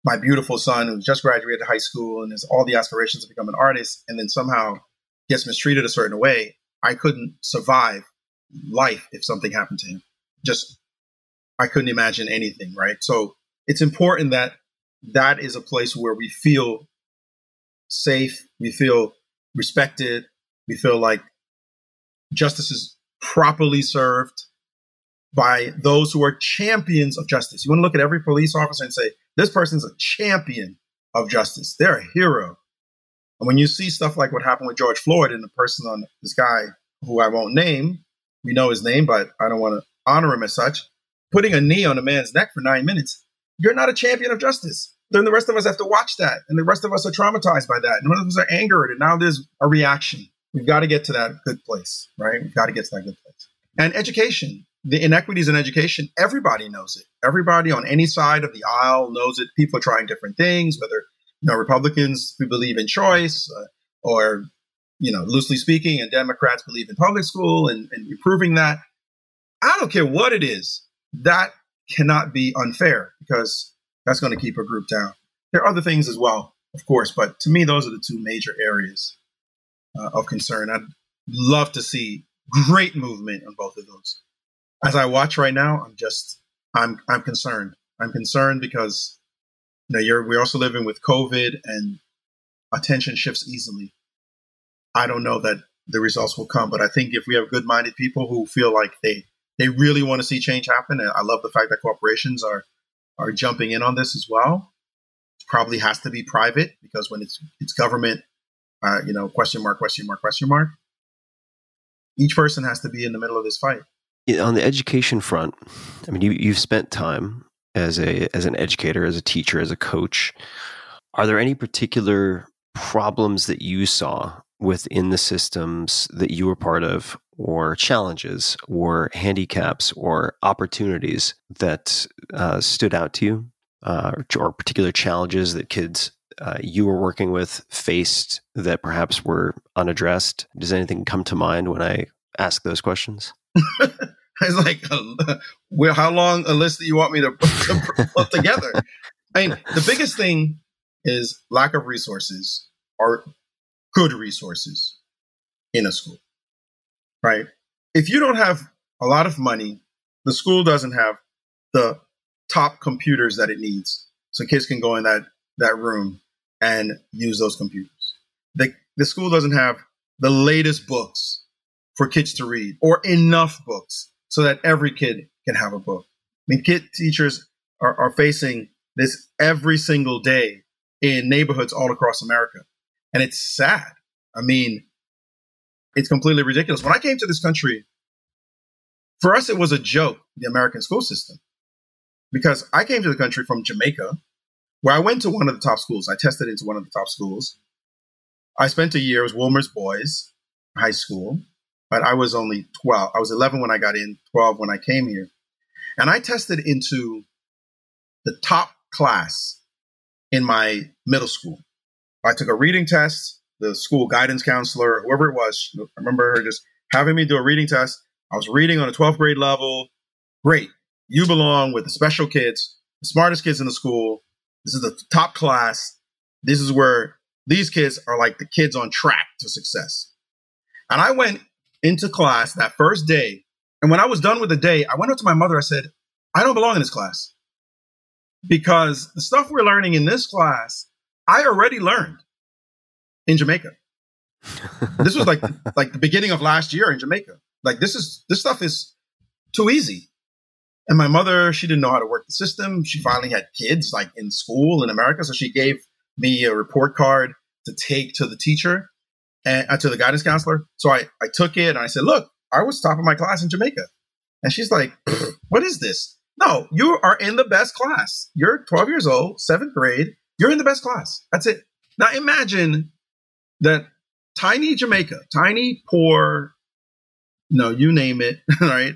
my beautiful son who just graduated high school and has all the aspirations to become an artist, and then somehow gets mistreated a certain way. I couldn't survive life if something happened to him. Just, I couldn't imagine anything, right? So it's important that that is a place where we feel safe, we feel respected, we feel like justice is properly served by those who are champions of justice. You want to look at every police officer and say, this person's a champion of justice. They're a hero. And when you see stuff like what happened with George Floyd and the person on this guy who I won't name, we know his name, but I don't want to honor him as such, putting a knee on a man's neck for nine minutes, you're not a champion of justice. Then the rest of us have to watch that. And the rest of us are traumatized by that. And one of us are angered. And now there's a reaction. We've got to get to that good place, right? We've got to get to that good place. And education, the inequities in education, everybody knows it. Everybody on any side of the aisle knows it. People are trying different things, whether, you know, Republicans who believe in choice uh, or, you know, loosely speaking, and Democrats believe in public school and, and improving that. I don't care what it is. That cannot be unfair because that's going to keep a group down. There are other things as well, of course, but to me, those are the two major areas uh, of concern. I'd love to see great movement on both of those. As I watch right now, I'm just I'm I'm concerned. I'm concerned because you know you're we're also living with COVID and attention shifts easily. I don't know that the results will come, but I think if we have good-minded people who feel like they they really want to see change happen, and I love the fact that corporations are are jumping in on this as well. It probably has to be private because when it's it's government, uh, you know, question mark, question mark, question mark. Each person has to be in the middle of this fight. On the education front, I mean, you, you've spent time as a as an educator, as a teacher, as a coach. Are there any particular problems that you saw within the systems that you were part of, or challenges, or handicaps, or opportunities that uh, stood out to you, uh, or particular challenges that kids uh, you were working with faced that perhaps were unaddressed? Does anything come to mind when I ask those questions? it's like, uh, well, how long a list do you want me to, to put together? I mean, the biggest thing is lack of resources or good resources in a school, right? If you don't have a lot of money, the school doesn't have the top computers that it needs, so kids can go in that that room and use those computers. The the school doesn't have the latest books for kids to read or enough books so that every kid can have a book. I mean, kid teachers are, are facing this every single day in neighborhoods all across America. And it's sad. I mean, it's completely ridiculous. When I came to this country, for us, it was a joke, the American school system, because I came to the country from Jamaica, where I went to one of the top schools. I tested into one of the top schools. I spent a year, it Wolmer's Boys High School, but I was only 12. I was 11 when I got in, 12 when I came here. And I tested into the top class in my middle school. I took a reading test. The school guidance counselor, whoever it was, I remember her just having me do a reading test. I was reading on a 12th grade level. Great. You belong with the special kids, the smartest kids in the school. This is the top class. This is where these kids are like the kids on track to success. And I went into class that first day. And when I was done with the day, I went up to my mother. I said, I don't belong in this class because the stuff we're learning in this class I already learned in Jamaica. this was like like the beginning of last year in Jamaica. Like this is this stuff is too easy. And my mother, she didn't know how to work the system. She finally had kids like in school in America, so she gave me a report card to take to the teacher and uh, to the guidance counselor. So I I took it and I said, "Look, I was top of my class in Jamaica." And she's like, "What is this?" No, you are in the best class. You're 12 years old, seventh grade. You're in the best class. That's it. Now imagine that tiny Jamaica, tiny, poor, no, you name it, right?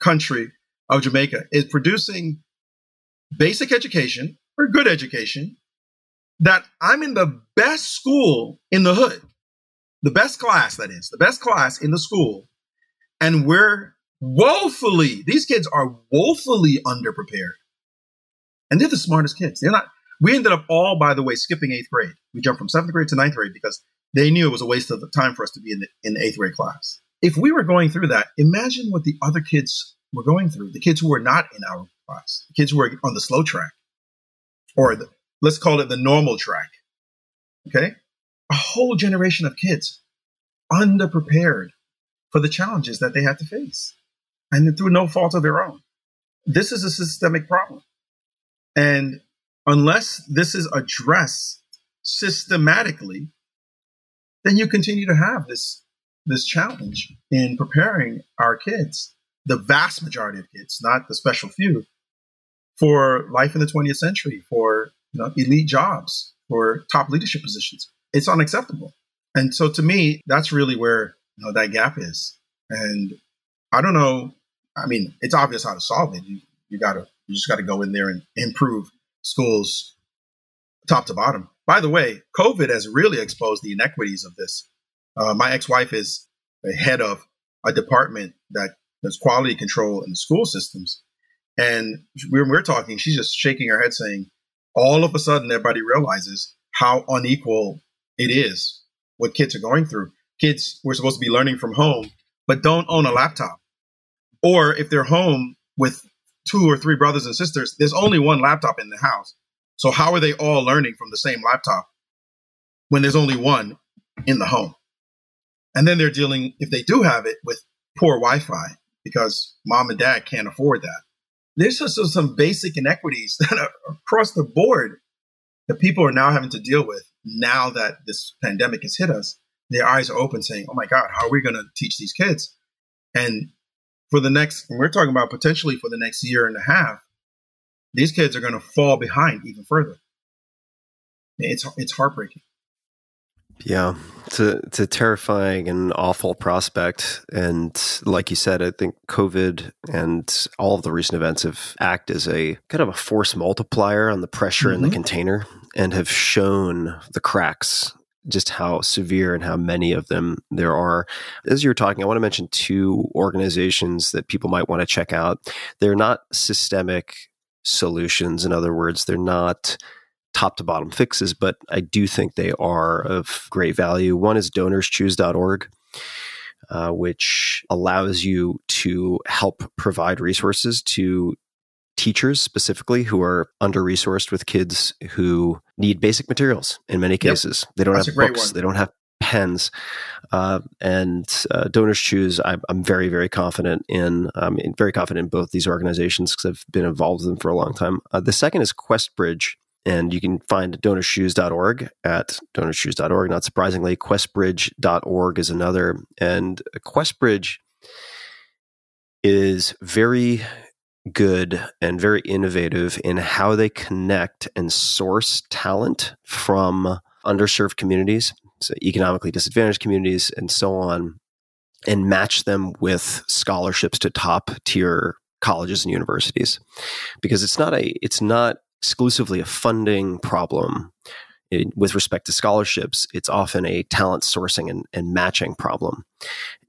Country of Jamaica is producing basic education or good education that I'm in the best school in the hood, the best class, that is, the best class in the school. And we're woefully, these kids are woefully underprepared. And they're the smartest kids. They're not, we ended up all, by the way, skipping eighth grade. We jumped from seventh grade to ninth grade because they knew it was a waste of time for us to be in the, in the eighth grade class. If we were going through that, imagine what the other kids were going through. The kids who were not in our class, the kids who were on the slow track, or the, let's call it the normal track. Okay, a whole generation of kids underprepared for the challenges that they had to face, and through no fault of their own. This is a systemic problem, and unless this is addressed systematically, then you continue to have this this challenge in preparing our kids, the vast majority of kids, not the special few, for life in the 20th century, for you know, elite jobs, for top leadership positions. It's unacceptable. And so to me, that's really where you know that gap is. And I don't know. I mean, it's obvious how to solve it. You you gotta you just gotta go in there and improve schools top to bottom. By the way, COVID has really exposed the inequities of this. Uh, my ex-wife is the head of a department that does quality control in the school systems, and we're talking, she's just shaking her head, saying, "All of a sudden, everybody realizes how unequal it is what kids are going through. Kids were supposed to be learning from home, but don't own a laptop, or if they're home with two or three brothers and sisters, there's only one laptop in the house. So how are they all learning from the same laptop when there's only one in the home? And then they're dealing, if they do have it, with poor Wi Fi because mom and dad can't afford that. There's just some basic inequities that are across the board that people are now having to deal with now that this pandemic has hit us. Their eyes are open saying, oh my God, how are we going to teach these kids? And for the next, we're talking about potentially for the next year and a half, these kids are going to fall behind even further. It's, it's heartbreaking. Yeah, it's a, it's a terrifying and awful prospect. And like you said, I think COVID and all of the recent events have act as a kind of a force multiplier on the pressure mm-hmm. in the container and have shown the cracks just how severe and how many of them there are. As you're talking, I want to mention two organizations that people might want to check out. They're not systemic solutions. In other words, they're not top to bottom fixes, but I do think they are of great value. One is donorschoose.org. Uh, which allows you to help provide resources to teachers specifically who are under resourced with kids who need basic materials in many cases. Yep. They don't That's have books, they don't have pens. Uh, and uh, Donors Choose, I'm, I'm, very, very confident in. I'm very confident in both these organizations because I've been involved with them for a long time. Uh, the second is QuestBridge, and you can find donorschoose.org at donorschoose.org. Not surprisingly, questbridge.org is another. And QuestBridge is very good and very innovative in how they connect and source talent from underserved communities, so economically disadvantaged communities, and so on, and match them with scholarships to top tier colleges and universities. Because it's not a it's not exclusively a funding problem. It, with respect to scholarships, it's often a talent sourcing and, and matching problem.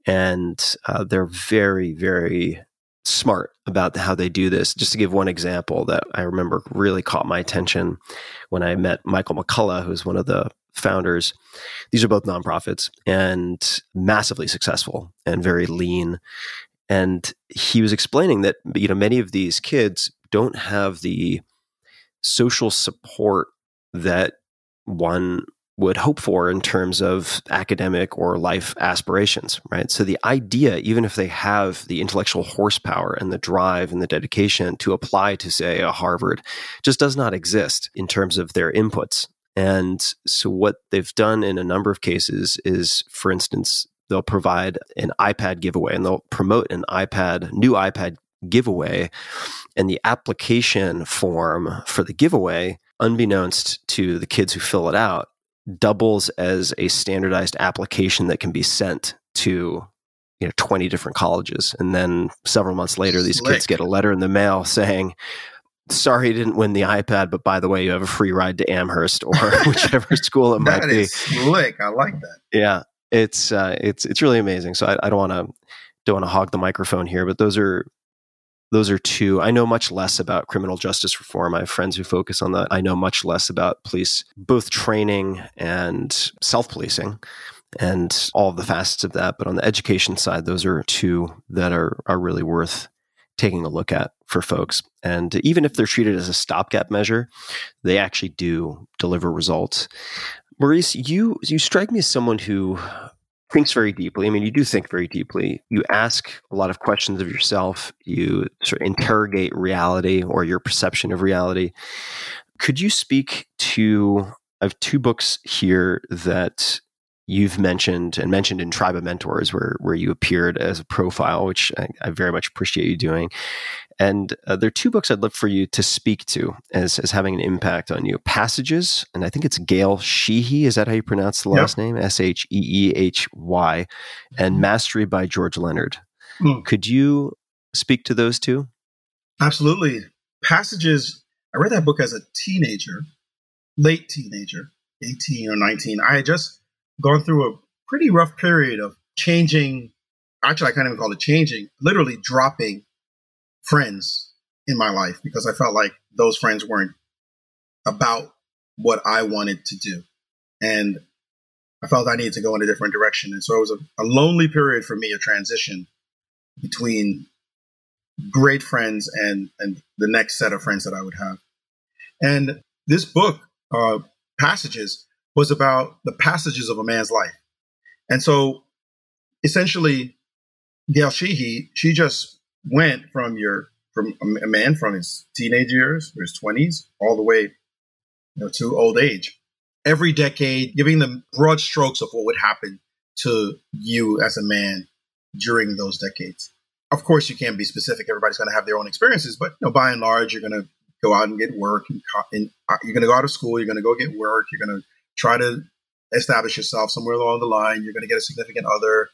And uh, they're very, very smart about how they do this. Just to give one example that I remember really caught my attention when I met Michael McCullough, who's one of the founders. These are both nonprofits and massively successful and very lean. And he was explaining that you know many of these kids don't have the social support that one would hope for in terms of academic or life aspirations, right? So the idea, even if they have the intellectual horsepower and the drive and the dedication to apply to, say, a Harvard, just does not exist in terms of their inputs. And so what they've done in a number of cases is, for instance, they'll provide an iPad giveaway and they'll promote an iPad, new iPad giveaway. And the application form for the giveaway, unbeknownst to the kids who fill it out, doubles as a standardized application that can be sent to you know 20 different colleges and then several months later these Slick. kids get a letter in the mail saying sorry you didn't win the ipad but by the way you have a free ride to amherst or whichever school it might That be is slick. I like that. yeah it's uh, it's it's really amazing so i, I don't want to don't want to hog the microphone here but those are those are two. I know much less about criminal justice reform. I have friends who focus on that. I know much less about police both training and self-policing and all of the facets of that. But on the education side those are two that are are really worth taking a look at for folks. And even if they're treated as a stopgap measure they actually do deliver results. Maurice you you strike me as someone who thinks very deeply. I mean, you do think very deeply. You ask a lot of questions of yourself. You sort of interrogate reality or your perception of reality. Could you speak to? I have two books here that you've mentioned and mentioned in Tribe of Mentors, where where you appeared as a profile, which I, I very much appreciate you doing. And uh, there are two books I'd love for you to speak to as, as having an impact on you. Passages, and I think it's Gail Sheehy. Is that how you pronounce the Yep. last name? S H E E H Y. And Mastery by George Leonard. Hmm. Could you speak to those two? Absolutely. Passages. I read that book as a teenager, late teenager, 18 or 19. I had just gone through a pretty rough period of changing. Actually, I can't even call it changing, literally dropping friends in my life because I felt like those friends weren't about what I wanted to do. And I felt I needed to go in a different direction. And so it was a, a lonely period for me, a transition between great friends and and the next set of friends that I would have. And this book, uh, Passages, was about the passages of a man's life. And so essentially, Gail Sheehy, she just went from your from a man from his teenage years, or his twenties, all the way you know, to old age. Every decade, giving them broad strokes of what would happen to you as a man during those decades of course you can't be specific everybody's going to have their own experiences but you know by and large you're going to go out and get work and, and uh, you're going to go out of school you're going to go get work you're going to try to establish yourself somewhere along the line you're going to get a significant other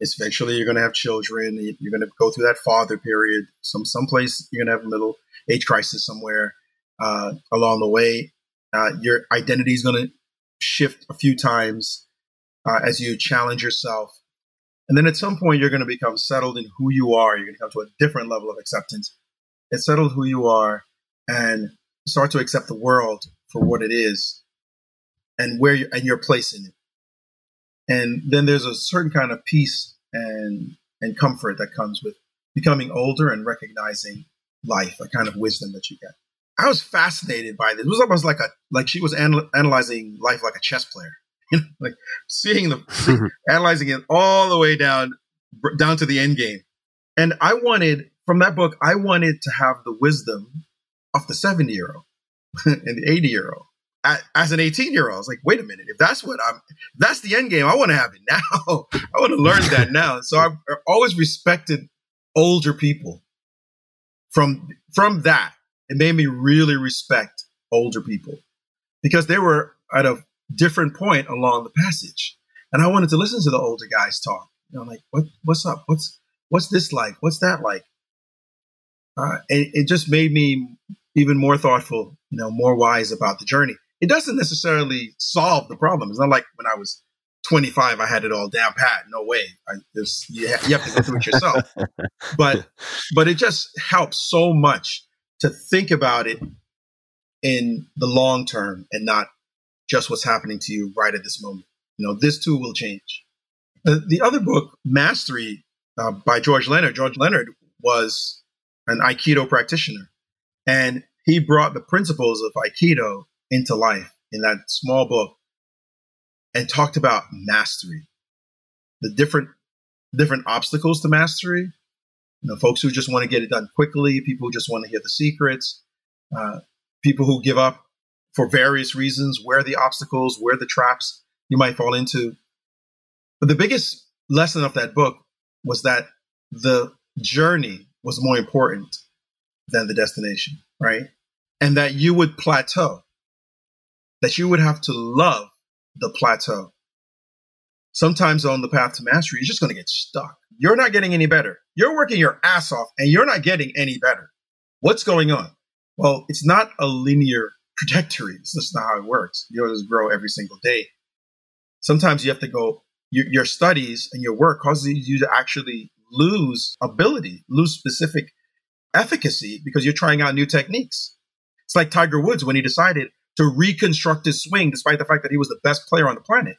eventually you're going to have children You- you're going to go through that father period some someplace you're going to have a middle age crisis somewhere uh, along the way uh, your identity is going to shift a few times uh, as you challenge yourself and then at some point, you're going to become settled in who you are. You're going to come to a different level of acceptance. Get settled who you are and start to accept the world for what it is and where you, and your place in it. And then there's a certain kind of peace and, and comfort that comes with becoming older and recognizing life, a kind of wisdom that you get. I was fascinated by this. It was almost like a, like she was anal- analyzing life like a chess player. You know, like seeing the analyzing it all the way down down to the end game. And I wanted from that book, I wanted to have the wisdom of the 70 year old and the 80 year old. As an 18 year old, I was like, wait a minute, if that's what I'm, that's the end game, I want to have it now. I want to learn that now. So I've always respected older people from, from that. It made me really respect older people because they were at a different point along the passage. And I wanted to listen to the older guys talk. You know, like what what's up? What's what's this like? What's that like? Uh, it, it just made me even more thoughtful, you know, more wise about the journey. It doesn't necessarily solve the problem. It's not like when I was 25, I had it all down pat. No way. I, there's, you, ha- you have to go through it yourself. but but it just helps so much to think about it in the long term and not just what's happening to you right at this moment. You know, this too will change. Uh, the other book, Mastery, uh, by George Leonard. George Leonard was an Aikido practitioner, and he brought the principles of Aikido into life in that small book and talked about mastery, the different different obstacles to mastery. You know, folks who just want to get it done quickly, people who just want to hear the secrets, uh, people who give up for various reasons, where the obstacles, where the traps you might fall into. But the biggest lesson of that book was that the journey was more important than the destination, right? And that you would plateau, that you would have to love the plateau. Sometimes on the path to mastery, you're just going to get stuck. You're not getting any better. You're working your ass off and you're not getting any better. What's going on? Well, it's not a linear trajectory. It's just not how it works. You just grow every single day. Sometimes you have to go, your, your studies and your work causes you to actually lose ability, lose specific efficacy because you're trying out new techniques. It's like Tiger Woods when he decided to reconstruct his swing, despite the fact that he was the best player on the planet.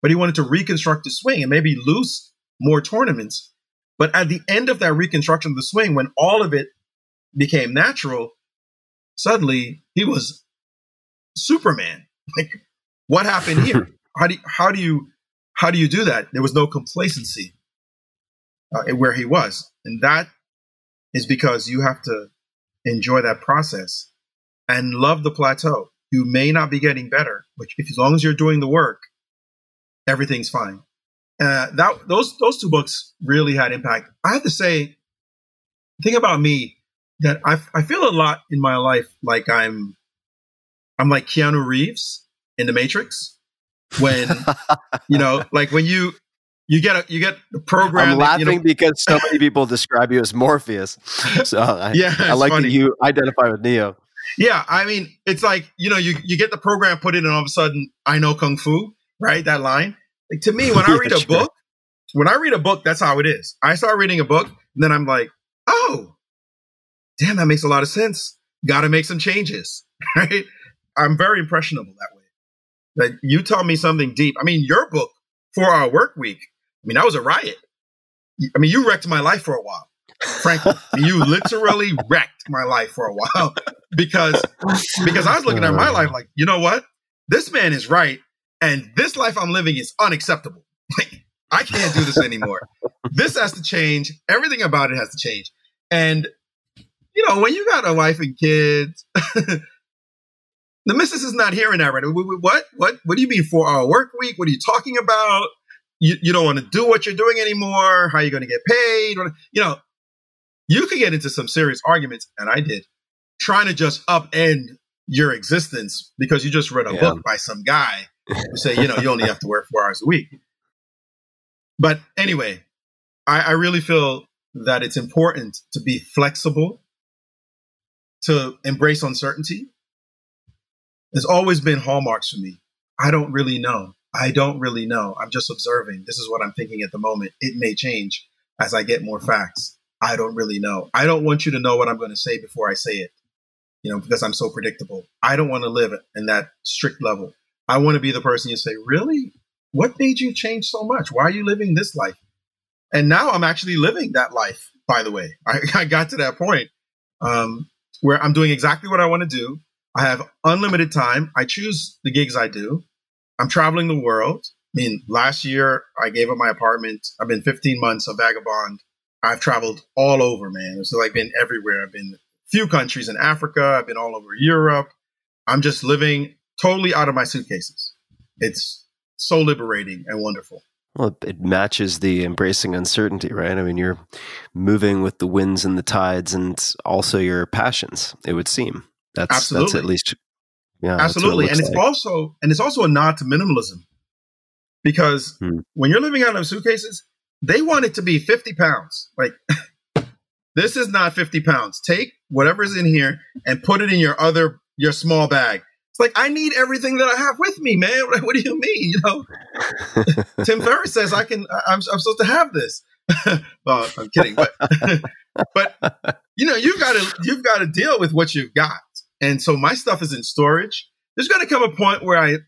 But he wanted to reconstruct his swing and maybe lose more tournaments. But at the end of that reconstruction of the swing, when all of it became natural, suddenly he was Superman. Like, what happened here? how do you, how do you how do you do that? There was no complacency uh, where he was, and that is because you have to enjoy that process and love the plateau. You may not be getting better, but if as long as you're doing the work, everything's fine. Uh, that those those two books really had impact. I have to say, think about me that I, I feel a lot in my life like I'm I'm like Keanu Reeves in The Matrix when you know like when you you get a you get the program. I'm laughing you know, because so many people describe you as Morpheus. So I, Yeah, I like funny. that you identify with Neo. Yeah, I mean, it's like you know, you you get the program put in, and all of a sudden, I know kung fu, right? That line. Like to me, when I read a book, when I read a book, that's how it is. I start reading a book, and then I'm like, oh, damn, that makes a lot of sense. Got to make some changes, right? I'm very impressionable that way. That you tell me something deep. I mean, your book, Four Hour Work Week. I mean, that was a riot. I mean, you wrecked my life for a while. Frankly, you literally wrecked my life for a while because because I was looking at my life like, you know what? This man is right, and this life I'm living is unacceptable. Like, I can't do this anymore. this has to change. Everything about it has to change. And you know, when you got a wife and kids, the missus is not hearing that right. Wh- wh- What? What? What do you mean four hour work week? What are you talking about? You, you don't want to do what you're doing anymore. How are you going to get paid? You know, you could get into some serious arguments, and I did, trying to just upend your existence because you just read a Yeah. book by some guy who say, you know, you only have to work four hours a week. But anyway, I, I really feel that it's important to be flexible, to embrace uncertainty. There's always been hallmarks for me. I don't really know. I don't really know. I'm just observing. This is what I'm thinking at the moment. It may change as I get more facts. I don't really know. I don't want you to know what I'm going to say before I say it, you know, because I'm so predictable. I don't want to live in that strict level. I want to be the person you say, really? What made you change so much? Why are you living this life? And now I'm actually living that life, by the way. I, I got to that point um, where I'm doing exactly what I want to do. I have unlimited time. I choose the gigs I do. I'm traveling the world. I mean, last year I gave up my apartment. I've been 15 months a vagabond. I've traveled all over, man. It's like been everywhere. I've been few countries in Africa. I've been all over Europe. I'm just living totally out of my suitcases. It's so liberating and wonderful. Well, it matches the embracing uncertainty, right? I mean, you're moving with the winds and the tides, and also your passions. It would seem that's that's Absolutely. at least yeah, that's what it Absolutely. And it's like. also and it's also a nod to minimalism. Because Hmm. when you're living out of suitcases, they want it to be 50 pounds. Like this is not 50 pounds. Take whatever's in here and put it in your other your small bag. It's like I need everything that I have with me, man. What do you mean? You know, Tim Ferriss says I can. I'm, I'm supposed to have this. well, I'm kidding, but but you know, you've got to you've got to deal with what you've got. And so my stuff is in storage. There's going to come a point where I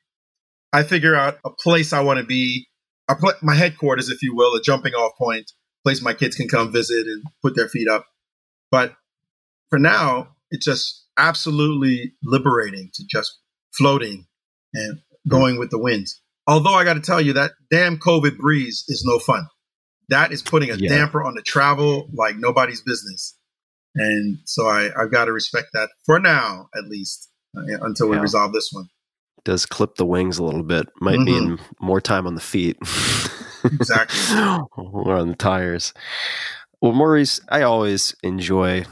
I figure out a place I want to be, a pla my headquarters, if you will, a jumping off point, place my kids can come visit and put their feet up. But for now, it's just absolutely liberating to just floating and going with the winds. Although I got to tell you that damn COVID breeze is no fun. That is putting a Yeah. damper on the travel like nobody's business. And so I, I've got to respect that for now, at least, uh, until we Yeah. resolve this one. Does clip the wings a little bit. Might Mhm. mean more time on the feet. Exactly. or on the tires. Well, Maurice, I always enjoy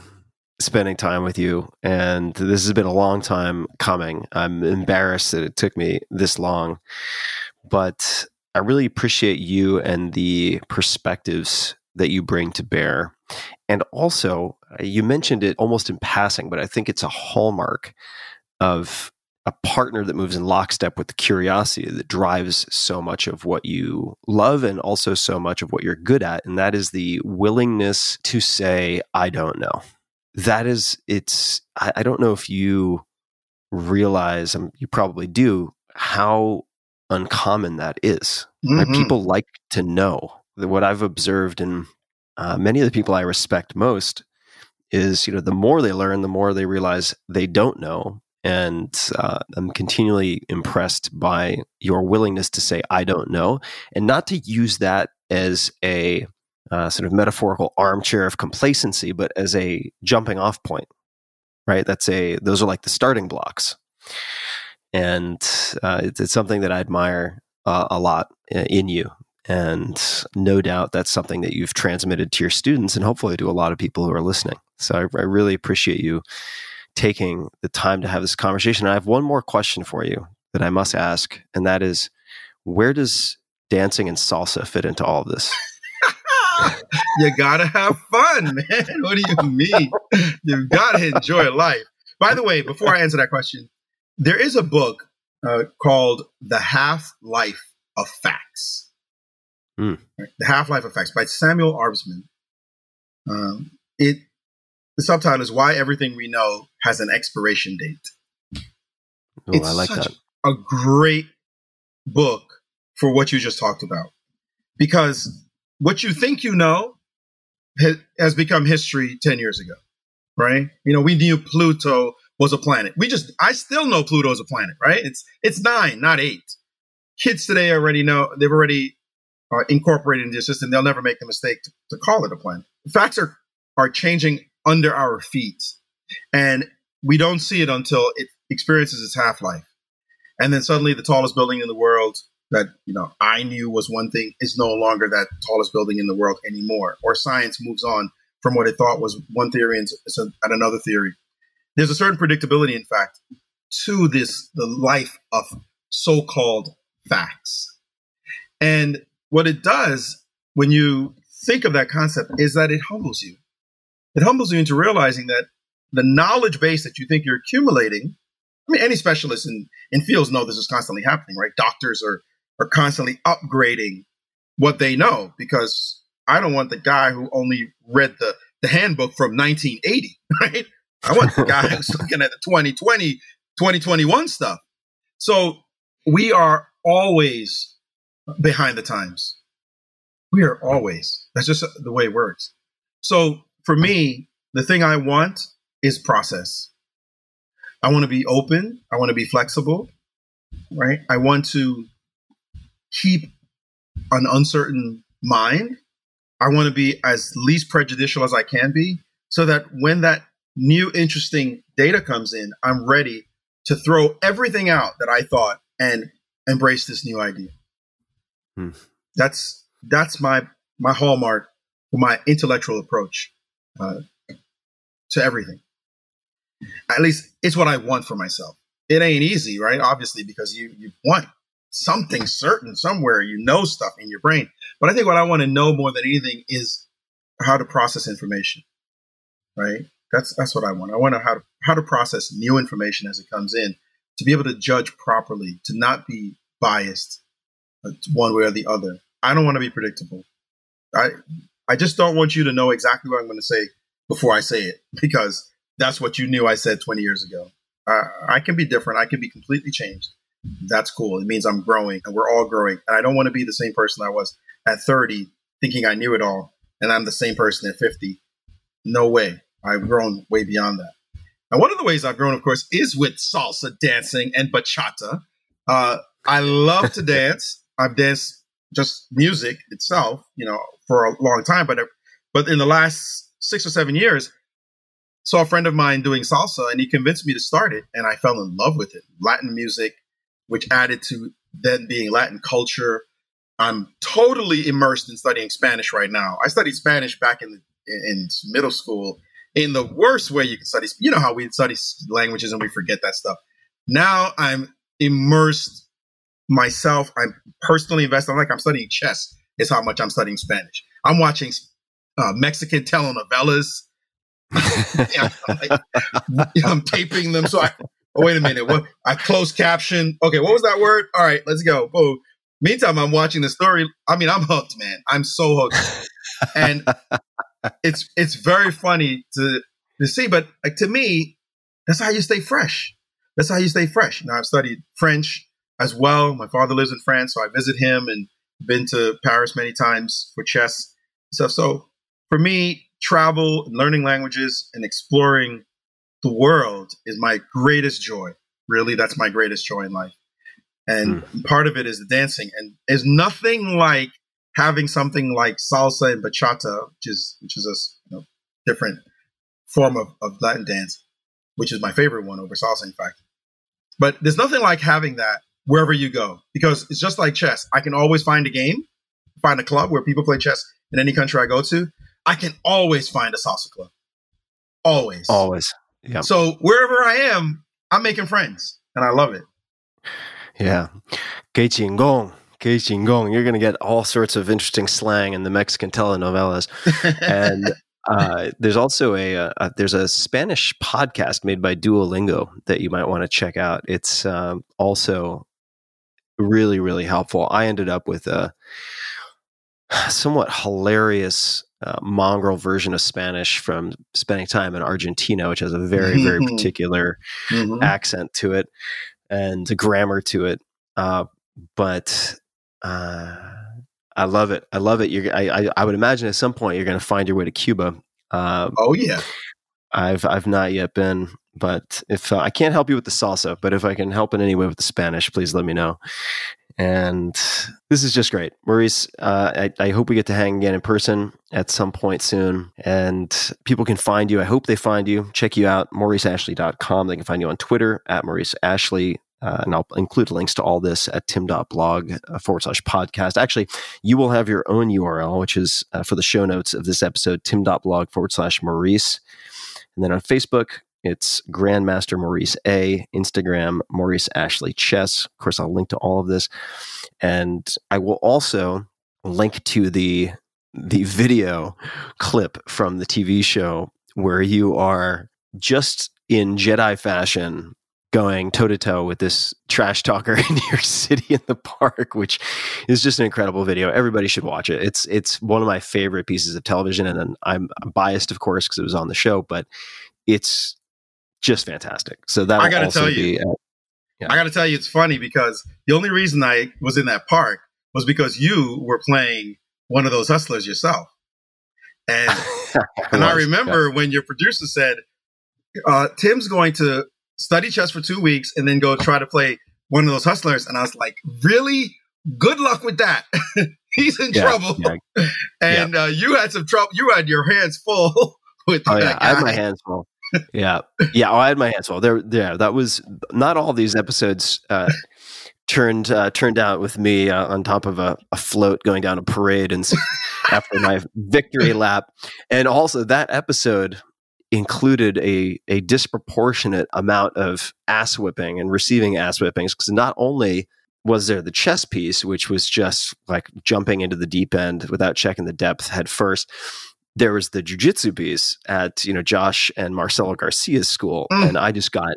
spending time with you, and this has been a long time coming. I'm embarrassed that it took me this long, but I really appreciate you and the perspectives that you bring to bear. And also, you mentioned it almost in passing, but I think it's a hallmark of a partner that moves in lockstep with the curiosity that drives so much of what you love and also so much of what you're good at. And that is the willingness to say, I don't know. That is, it's, I, I don't know if you realize, um, you probably do, how uncommon that is. Right? Mhm. People like to know. That What I've observed in uh, many of the people I respect most is, you know, the more they learn, the more they realize they don't know. And uh, I'm continually impressed by your willingness to say, I don't know, and not to use that as a uh, sort of metaphorical armchair of complacency, but as a jumping off point, right? That's a, those are like the starting blocks. And uh, it's, it's something that I admire uh, a lot uh, in you. And no doubt that's something that you've transmitted to your students and hopefully to a lot of people who are listening. So I, I really appreciate you taking the time to have this conversation. I have one more question for you that I must ask, and that is where does dancing and salsa fit into all of this? you gotta have fun, man. What do you mean? You've got to enjoy life. By the way, before I answer that question, there is a book uh, called "The Half Life of Facts." Right? The Half Life of Facts by Samuel Arbesman. Um, it the subtitle is "Why Everything We Know Has an Expiration Date." Oh, I like such that. a great book for what you just talked about. Because what you think you know has become history 10 years ago right? You know we knew pluto was a planet. We just i still know pluto is a planet right? It's it's nine not eight. Kids today already know they've already uh, incorporated into their system. They'll never make the mistake to, to call it a planet. Facts are are changing under our feet and we don't see it until it experiences its half-life and then suddenly the tallest building in the world that you know I knew was one thing is no longer that tallest building in the world anymore. Or science moves on from what it thought was one theory and another theory. There's a certain predictability, in fact, to this the life of so-called facts. And what it does when you think of that concept is that it humbles you. It humbles you into realizing that the knowledge base that you think you're accumulating I mean, any specialist in, in fields know this is constantly happening, right? Doctors are, are constantly upgrading what they know because I don't want the guy who only read the, the handbook from 1980, right? I want the guy who's looking at the 2020, 2021 stuff. So we are always behind the times. We are always. That's just the way it works. So for me, the thing I want is process. I want to be open. I want to be flexible, right? I want to keep an uncertain mind. I want to be as least prejudicial as I can be so that when that new interesting data comes in, I'm ready to throw everything out that I thought and embrace this new idea. Hmm. That's that's my my hallmark, my intellectual approach uh, to everything at least it's what I want for myself. It ain't easy, right? Obviously, because you you want something certain somewhere, you know stuff in your brain. But I think what I want to know more than anything is how to process information. Right? That's that's what I want. I want to how to how to process new information as it comes in, to be able to judge properly, to not be biased uh, one way or the other. I don't want to be predictable. I I just don't want you to know exactly what I'm going to say before I say it because that's what you knew I said 20 years ago. Uh, I can be different. I can be completely changed. That's cool. It means I'm growing and we're all growing. And I don't want to be the same person I was at 30 thinking I knew it all and I'm the same person at 50. No way. I've grown way beyond that. And one of the ways I've grown, of course, is with salsa dancing and bachata. Uh, I love to dance. I've danced just music itself, you know, for a long time. But but in the last six or seven years, saw a friend of mine doing salsa, and he convinced me to start it, and I fell in love with it. Latin music, which added to then being Latin culture. I'm totally immersed in studying Spanish right now. I studied Spanish back in in middle school in the worst way you can study. You know how we study languages and we forget that stuff. Now I'm immersed myself. I'm personally invested. I'm like I'm studying chess. Is how much I'm studying Spanish. I'm watching uh, Mexican telenovelas. I'm, like, I'm taping them. So I oh, wait a minute. What I closed caption. Okay, what was that word? All right, let's go. Boom. Meantime, I'm watching the story. I mean, I'm hooked, man. I'm so hooked. and it's it's very funny to to see, but like to me, that's how you stay fresh. That's how you stay fresh. Now I've studied French as well. My father lives in France, so I visit him and been to Paris many times for chess stuff. So for me, travel, learning languages, and exploring the world is my greatest joy. Really, that's my greatest joy in life. And mm. part of it is the dancing. And there's nothing like having something like salsa and bachata, which is which is a you know, different form of, of Latin dance, which is my favorite one over salsa, in fact. But there's nothing like having that wherever you go because it's just like chess. I can always find a game, find a club where people play chess in any country I go to. I can always find a salsa club. Always. Always. Yeah. So wherever I am, I'm making friends and I love it. Yeah. Que chingón. Que chingón. You're going to get all sorts of interesting slang in the Mexican telenovelas. and uh, there's also a, a, a, there's a Spanish podcast made by Duolingo that you might want to check out. It's um, also really really helpful. I ended up with a somewhat hilarious uh, mongrel version of Spanish from spending time in Argentina, which has a very very particular mm-hmm. accent to it and grammar to it. Uh, but uh, I love it. I love it. You're, I, I, I would imagine at some point you're going to find your way to Cuba. Uh, oh yeah. I've I've not yet been, but if uh, I can't help you with the salsa, but if I can help in any way with the Spanish, please let me know. And this is just great, Maurice. Uh, I, I hope we get to hang again in person at some point soon, and people can find you. I hope they find you. Check you out, mauriceashley.com. They can find you on Twitter at Maurice Ashley. Uh, and I'll include links to all this at tim.blog uh, forward slash podcast. Actually, you will have your own URL, which is uh, for the show notes of this episode, tim.blog forward slash Maurice. And then on Facebook, it's Grandmaster Maurice A, Instagram, Maurice Ashley Chess. Of course, I'll link to all of this. And I will also link to the the video clip from the TV show where you are just in Jedi fashion going toe to toe with this trash talker in New York City in the park, which is just an incredible video. Everybody should watch it. It's it's one of my favorite pieces of television, and I'm, I'm biased, of course, because it was on the show, but it's just fantastic. So that I got to tell you, uh, yeah. I got to tell you, it's funny because the only reason I was in that park was because you were playing one of those hustlers yourself, and and I remember yeah. when your producer said. Uh, Tim's going to study chess for two weeks, and then go try to play one of those hustlers. And I was like, really? Good luck with that. He's in yeah, trouble. Yeah. and yeah. Uh, you had some trouble. You had your hands full with oh, yeah. I had my hands full. yeah, yeah. Oh, I had my hands full. There, yeah. That was not all these episodes. Uh, turned uh, turned out with me uh, on top of a, a, float going down a parade and after my victory lap and also that episode included a, a disproportionate amount of ass whipping and receiving ass whippings because not only was there the chess piece, which was just like jumping into the deep end without checking the depth head first. There was the jujitsu piece at you know Josh and Marcelo Garcia's school, mm. and I just got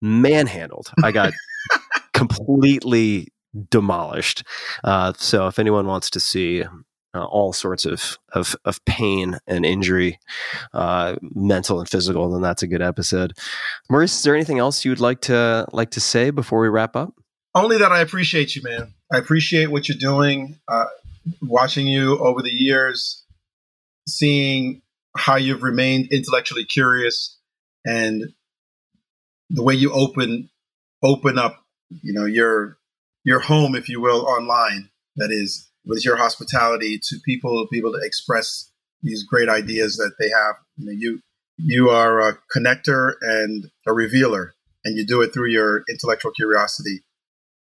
manhandled. I got completely demolished. Uh, so if anyone wants to see uh, all sorts of, of, of pain and injury, uh, mental and physical, then that's a good episode. Maurice, is there anything else you would like to like to say before we wrap up? Only that I appreciate you, man. I appreciate what you're doing. Uh, watching you over the years, seeing how you've remained intellectually curious, and the way you open open up, you know, your your home, if you will, online. That is, with your hospitality to people, be able to express these great ideas that they have. You know, you you are a connector and a revealer, and you do it through your intellectual curiosity.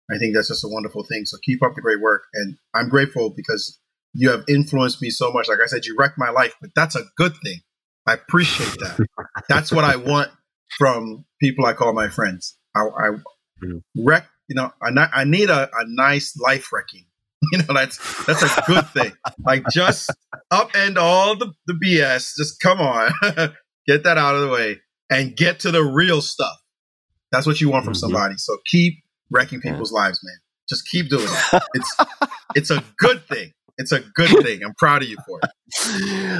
I think that's just a wonderful thing. So keep up the great work, and I'm grateful because you have influenced me so much. Like I said, you wrecked my life, but that's a good thing. I appreciate that. that's what I want from people I call my friends. I, I Mm. wreck, you know, I, I need a, a nice life wrecking. You know, that's that's a good thing. Like just upend all the, the BS. Just come on, get that out of the way and get to the real stuff. That's what you want from Mhm. somebody. So keep wrecking people's lives, man. Just keep doing it. It's it's a good thing. It's a good thing. I'm proud of you for it.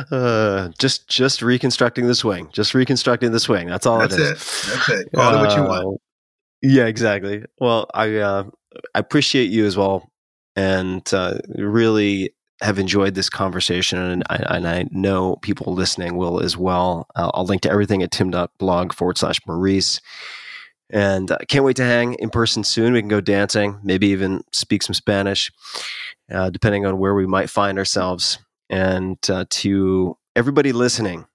Uh, just just reconstructing the swing. Just reconstructing the swing. That's all That's it it. is. That's it. Call it what you want. Uh, Yeah, exactly. Well, I uh, I appreciate you as well, and uh, really have enjoyed this conversation, and I, and I know people listening will as well. I'll, link to everything at tim.blog forward slash Maurice. And I can't wait to hang in person soon. We can go dancing, maybe even speak some Spanish, uh, depending on where we might find ourselves. And uh, to everybody listening,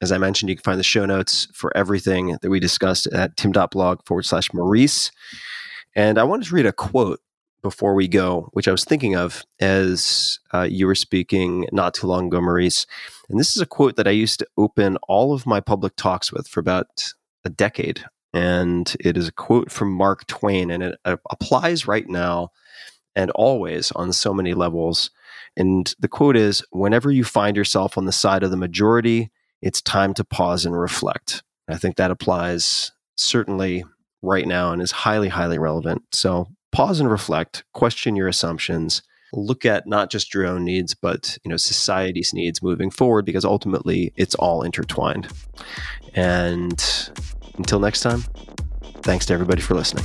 as I mentioned, you can find the show notes for everything that we discussed at tim.blog forward slash Maurice. And I wanted to read a quote before we go, which I was thinking of as uh, you were speaking not too long ago, Maurice. And this is a quote that I used to open all of my public talks with for about a decade. And it is a quote from Mark Twain, and it uh, applies right now and always on so many levels. And the quote is Whenever you find yourself on the side of the majority, it's time to pause and reflect. I think that applies certainly right now and is highly, highly relevant. So pause and reflect, question your assumptions, look at not just your own needs, but you know, society's needs moving forward, because ultimately it's all intertwined. And until next time, thanks to everybody for listening.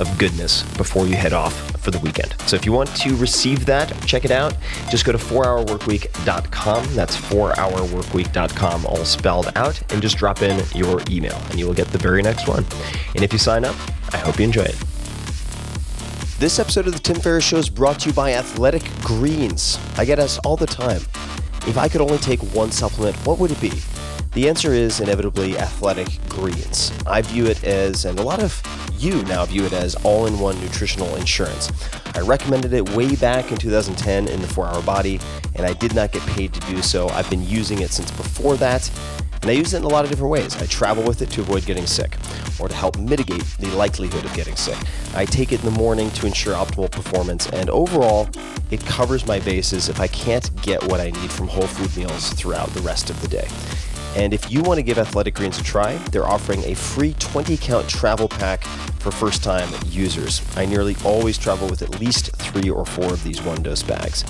of goodness before you head off for the weekend. So if you want to receive that, check it out. Just go to 4hourworkweek.com. That's 4hourworkweek.com, all spelled out, and just drop in your email, and you will get the very next one. And if you sign up, I hope you enjoy it. This episode of the Tim Ferriss Show is brought to you by Athletic Greens. I get asked all the time if I could only take one supplement, what would it be? The answer is inevitably Athletic Greens. I view it as, and a lot of you now view it as, all in one nutritional insurance. I recommended it way back in 2010 in the 4 Hour Body, and I did not get paid to do so. I've been using it since before that, and I use it in a lot of different ways. I travel with it to avoid getting sick, or to help mitigate the likelihood of getting sick. I take it in the morning to ensure optimal performance, and overall, it covers my bases if I can't get what I need from whole food meals throughout the rest of the day. And if you want to give Athletic Greens a try, they're offering a free 20 count travel pack for first time users. I nearly always travel with at least three or four of these one dose bags.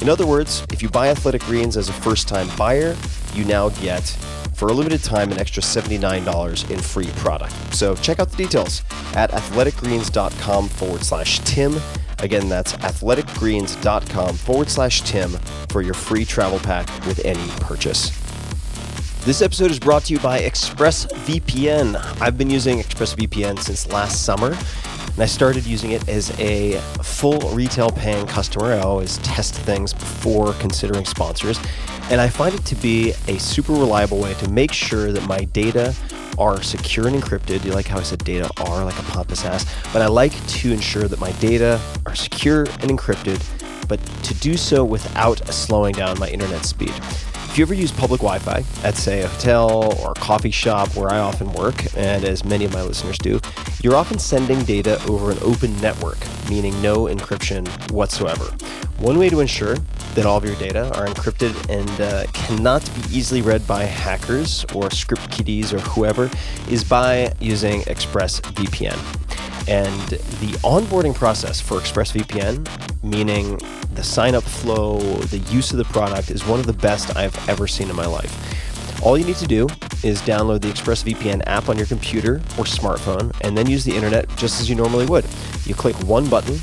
In other words, if you buy Athletic Greens as a first time buyer, you now get, for a limited time, an extra $79 in free product. So check out the details at athleticgreens.com forward slash Tim. Again, that's athleticgreens.com forward slash Tim for your free travel pack with any purchase. This episode is brought to you by ExpressVPN. I've been using ExpressVPN since last summer, and I started using it as a full retail paying customer. I always test things before considering sponsors, and I find it to be a super reliable way to make sure that my data are secure and encrypted. You like how I said data are like a pompous ass, but I like to ensure that my data are secure and encrypted, but to do so without slowing down my internet speed. If you ever use public Wi Fi at, say, a hotel or a coffee shop where I often work, and as many of my listeners do, you're often sending data over an open network, meaning no encryption whatsoever. One way to ensure that all of your data are encrypted and uh, cannot be easily read by hackers or script kiddies or whoever is by using ExpressVPN. And the onboarding process for ExpressVPN, meaning the sign up flow, the use of the product, is one of the best I've ever seen in my life. All you need to do is download the ExpressVPN app on your computer or smartphone and then use the internet just as you normally would. You click one button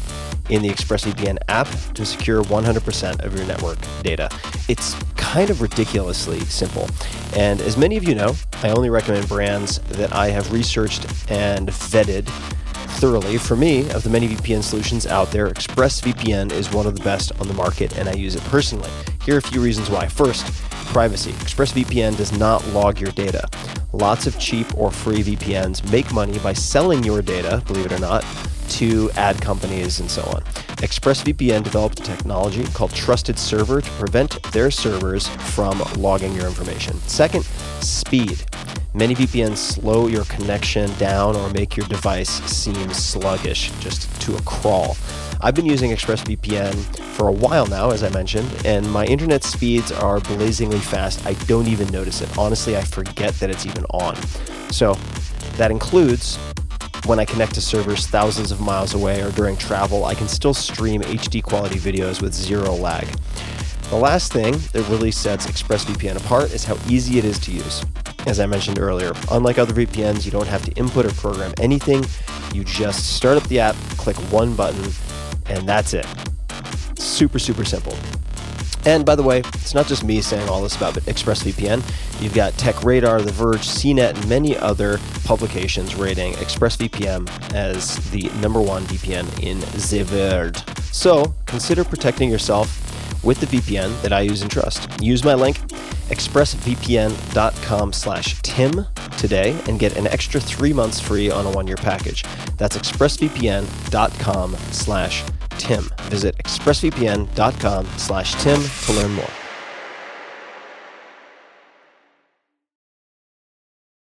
in the ExpressVPN app to secure 100% of your network data. It's kind of ridiculously simple. And as many of you know, I only recommend brands that I have researched and vetted thoroughly. For me, of the many VPN solutions out there, ExpressVPN is one of the best on the market, and I use it personally. Here are a few reasons why. First, privacy. ExpressVPN does not log your data. Lots of cheap or free VPNs make money by selling your data, believe it or not, to ad companies and so on. ExpressVPN developed a technology called Trusted Server to prevent their servers from logging your information. Second, speed. Many VPNs slow your connection down or make your device seem sluggish, just to a crawl. I've been using ExpressVPN for a while now, as I mentioned, and my internet speeds are blazingly fast. I don't even notice it. Honestly, I forget that it's even on. So that includes when I connect to servers thousands of miles away or during travel, I can still stream HD quality videos with zero lag. The last thing that really sets ExpressVPN apart is how easy it is to use. As I mentioned earlier, unlike other VPNs, you don't have to input or program anything. You just start up the app, click one button, and that's it. Super, super simple. And by the way, it's not just me saying all this about ExpressVPN. You've got TechRadar, The Verge, CNET, and many other publications rating ExpressVPN as the number one VPN in the world. So consider protecting yourself with the VPN that I use and trust. Use my link, expressvpn.com slash tim today and get an extra three months free on a one-year package. That's expressvpn.com slash tim. Visit expressvpn.com slash tim to learn more.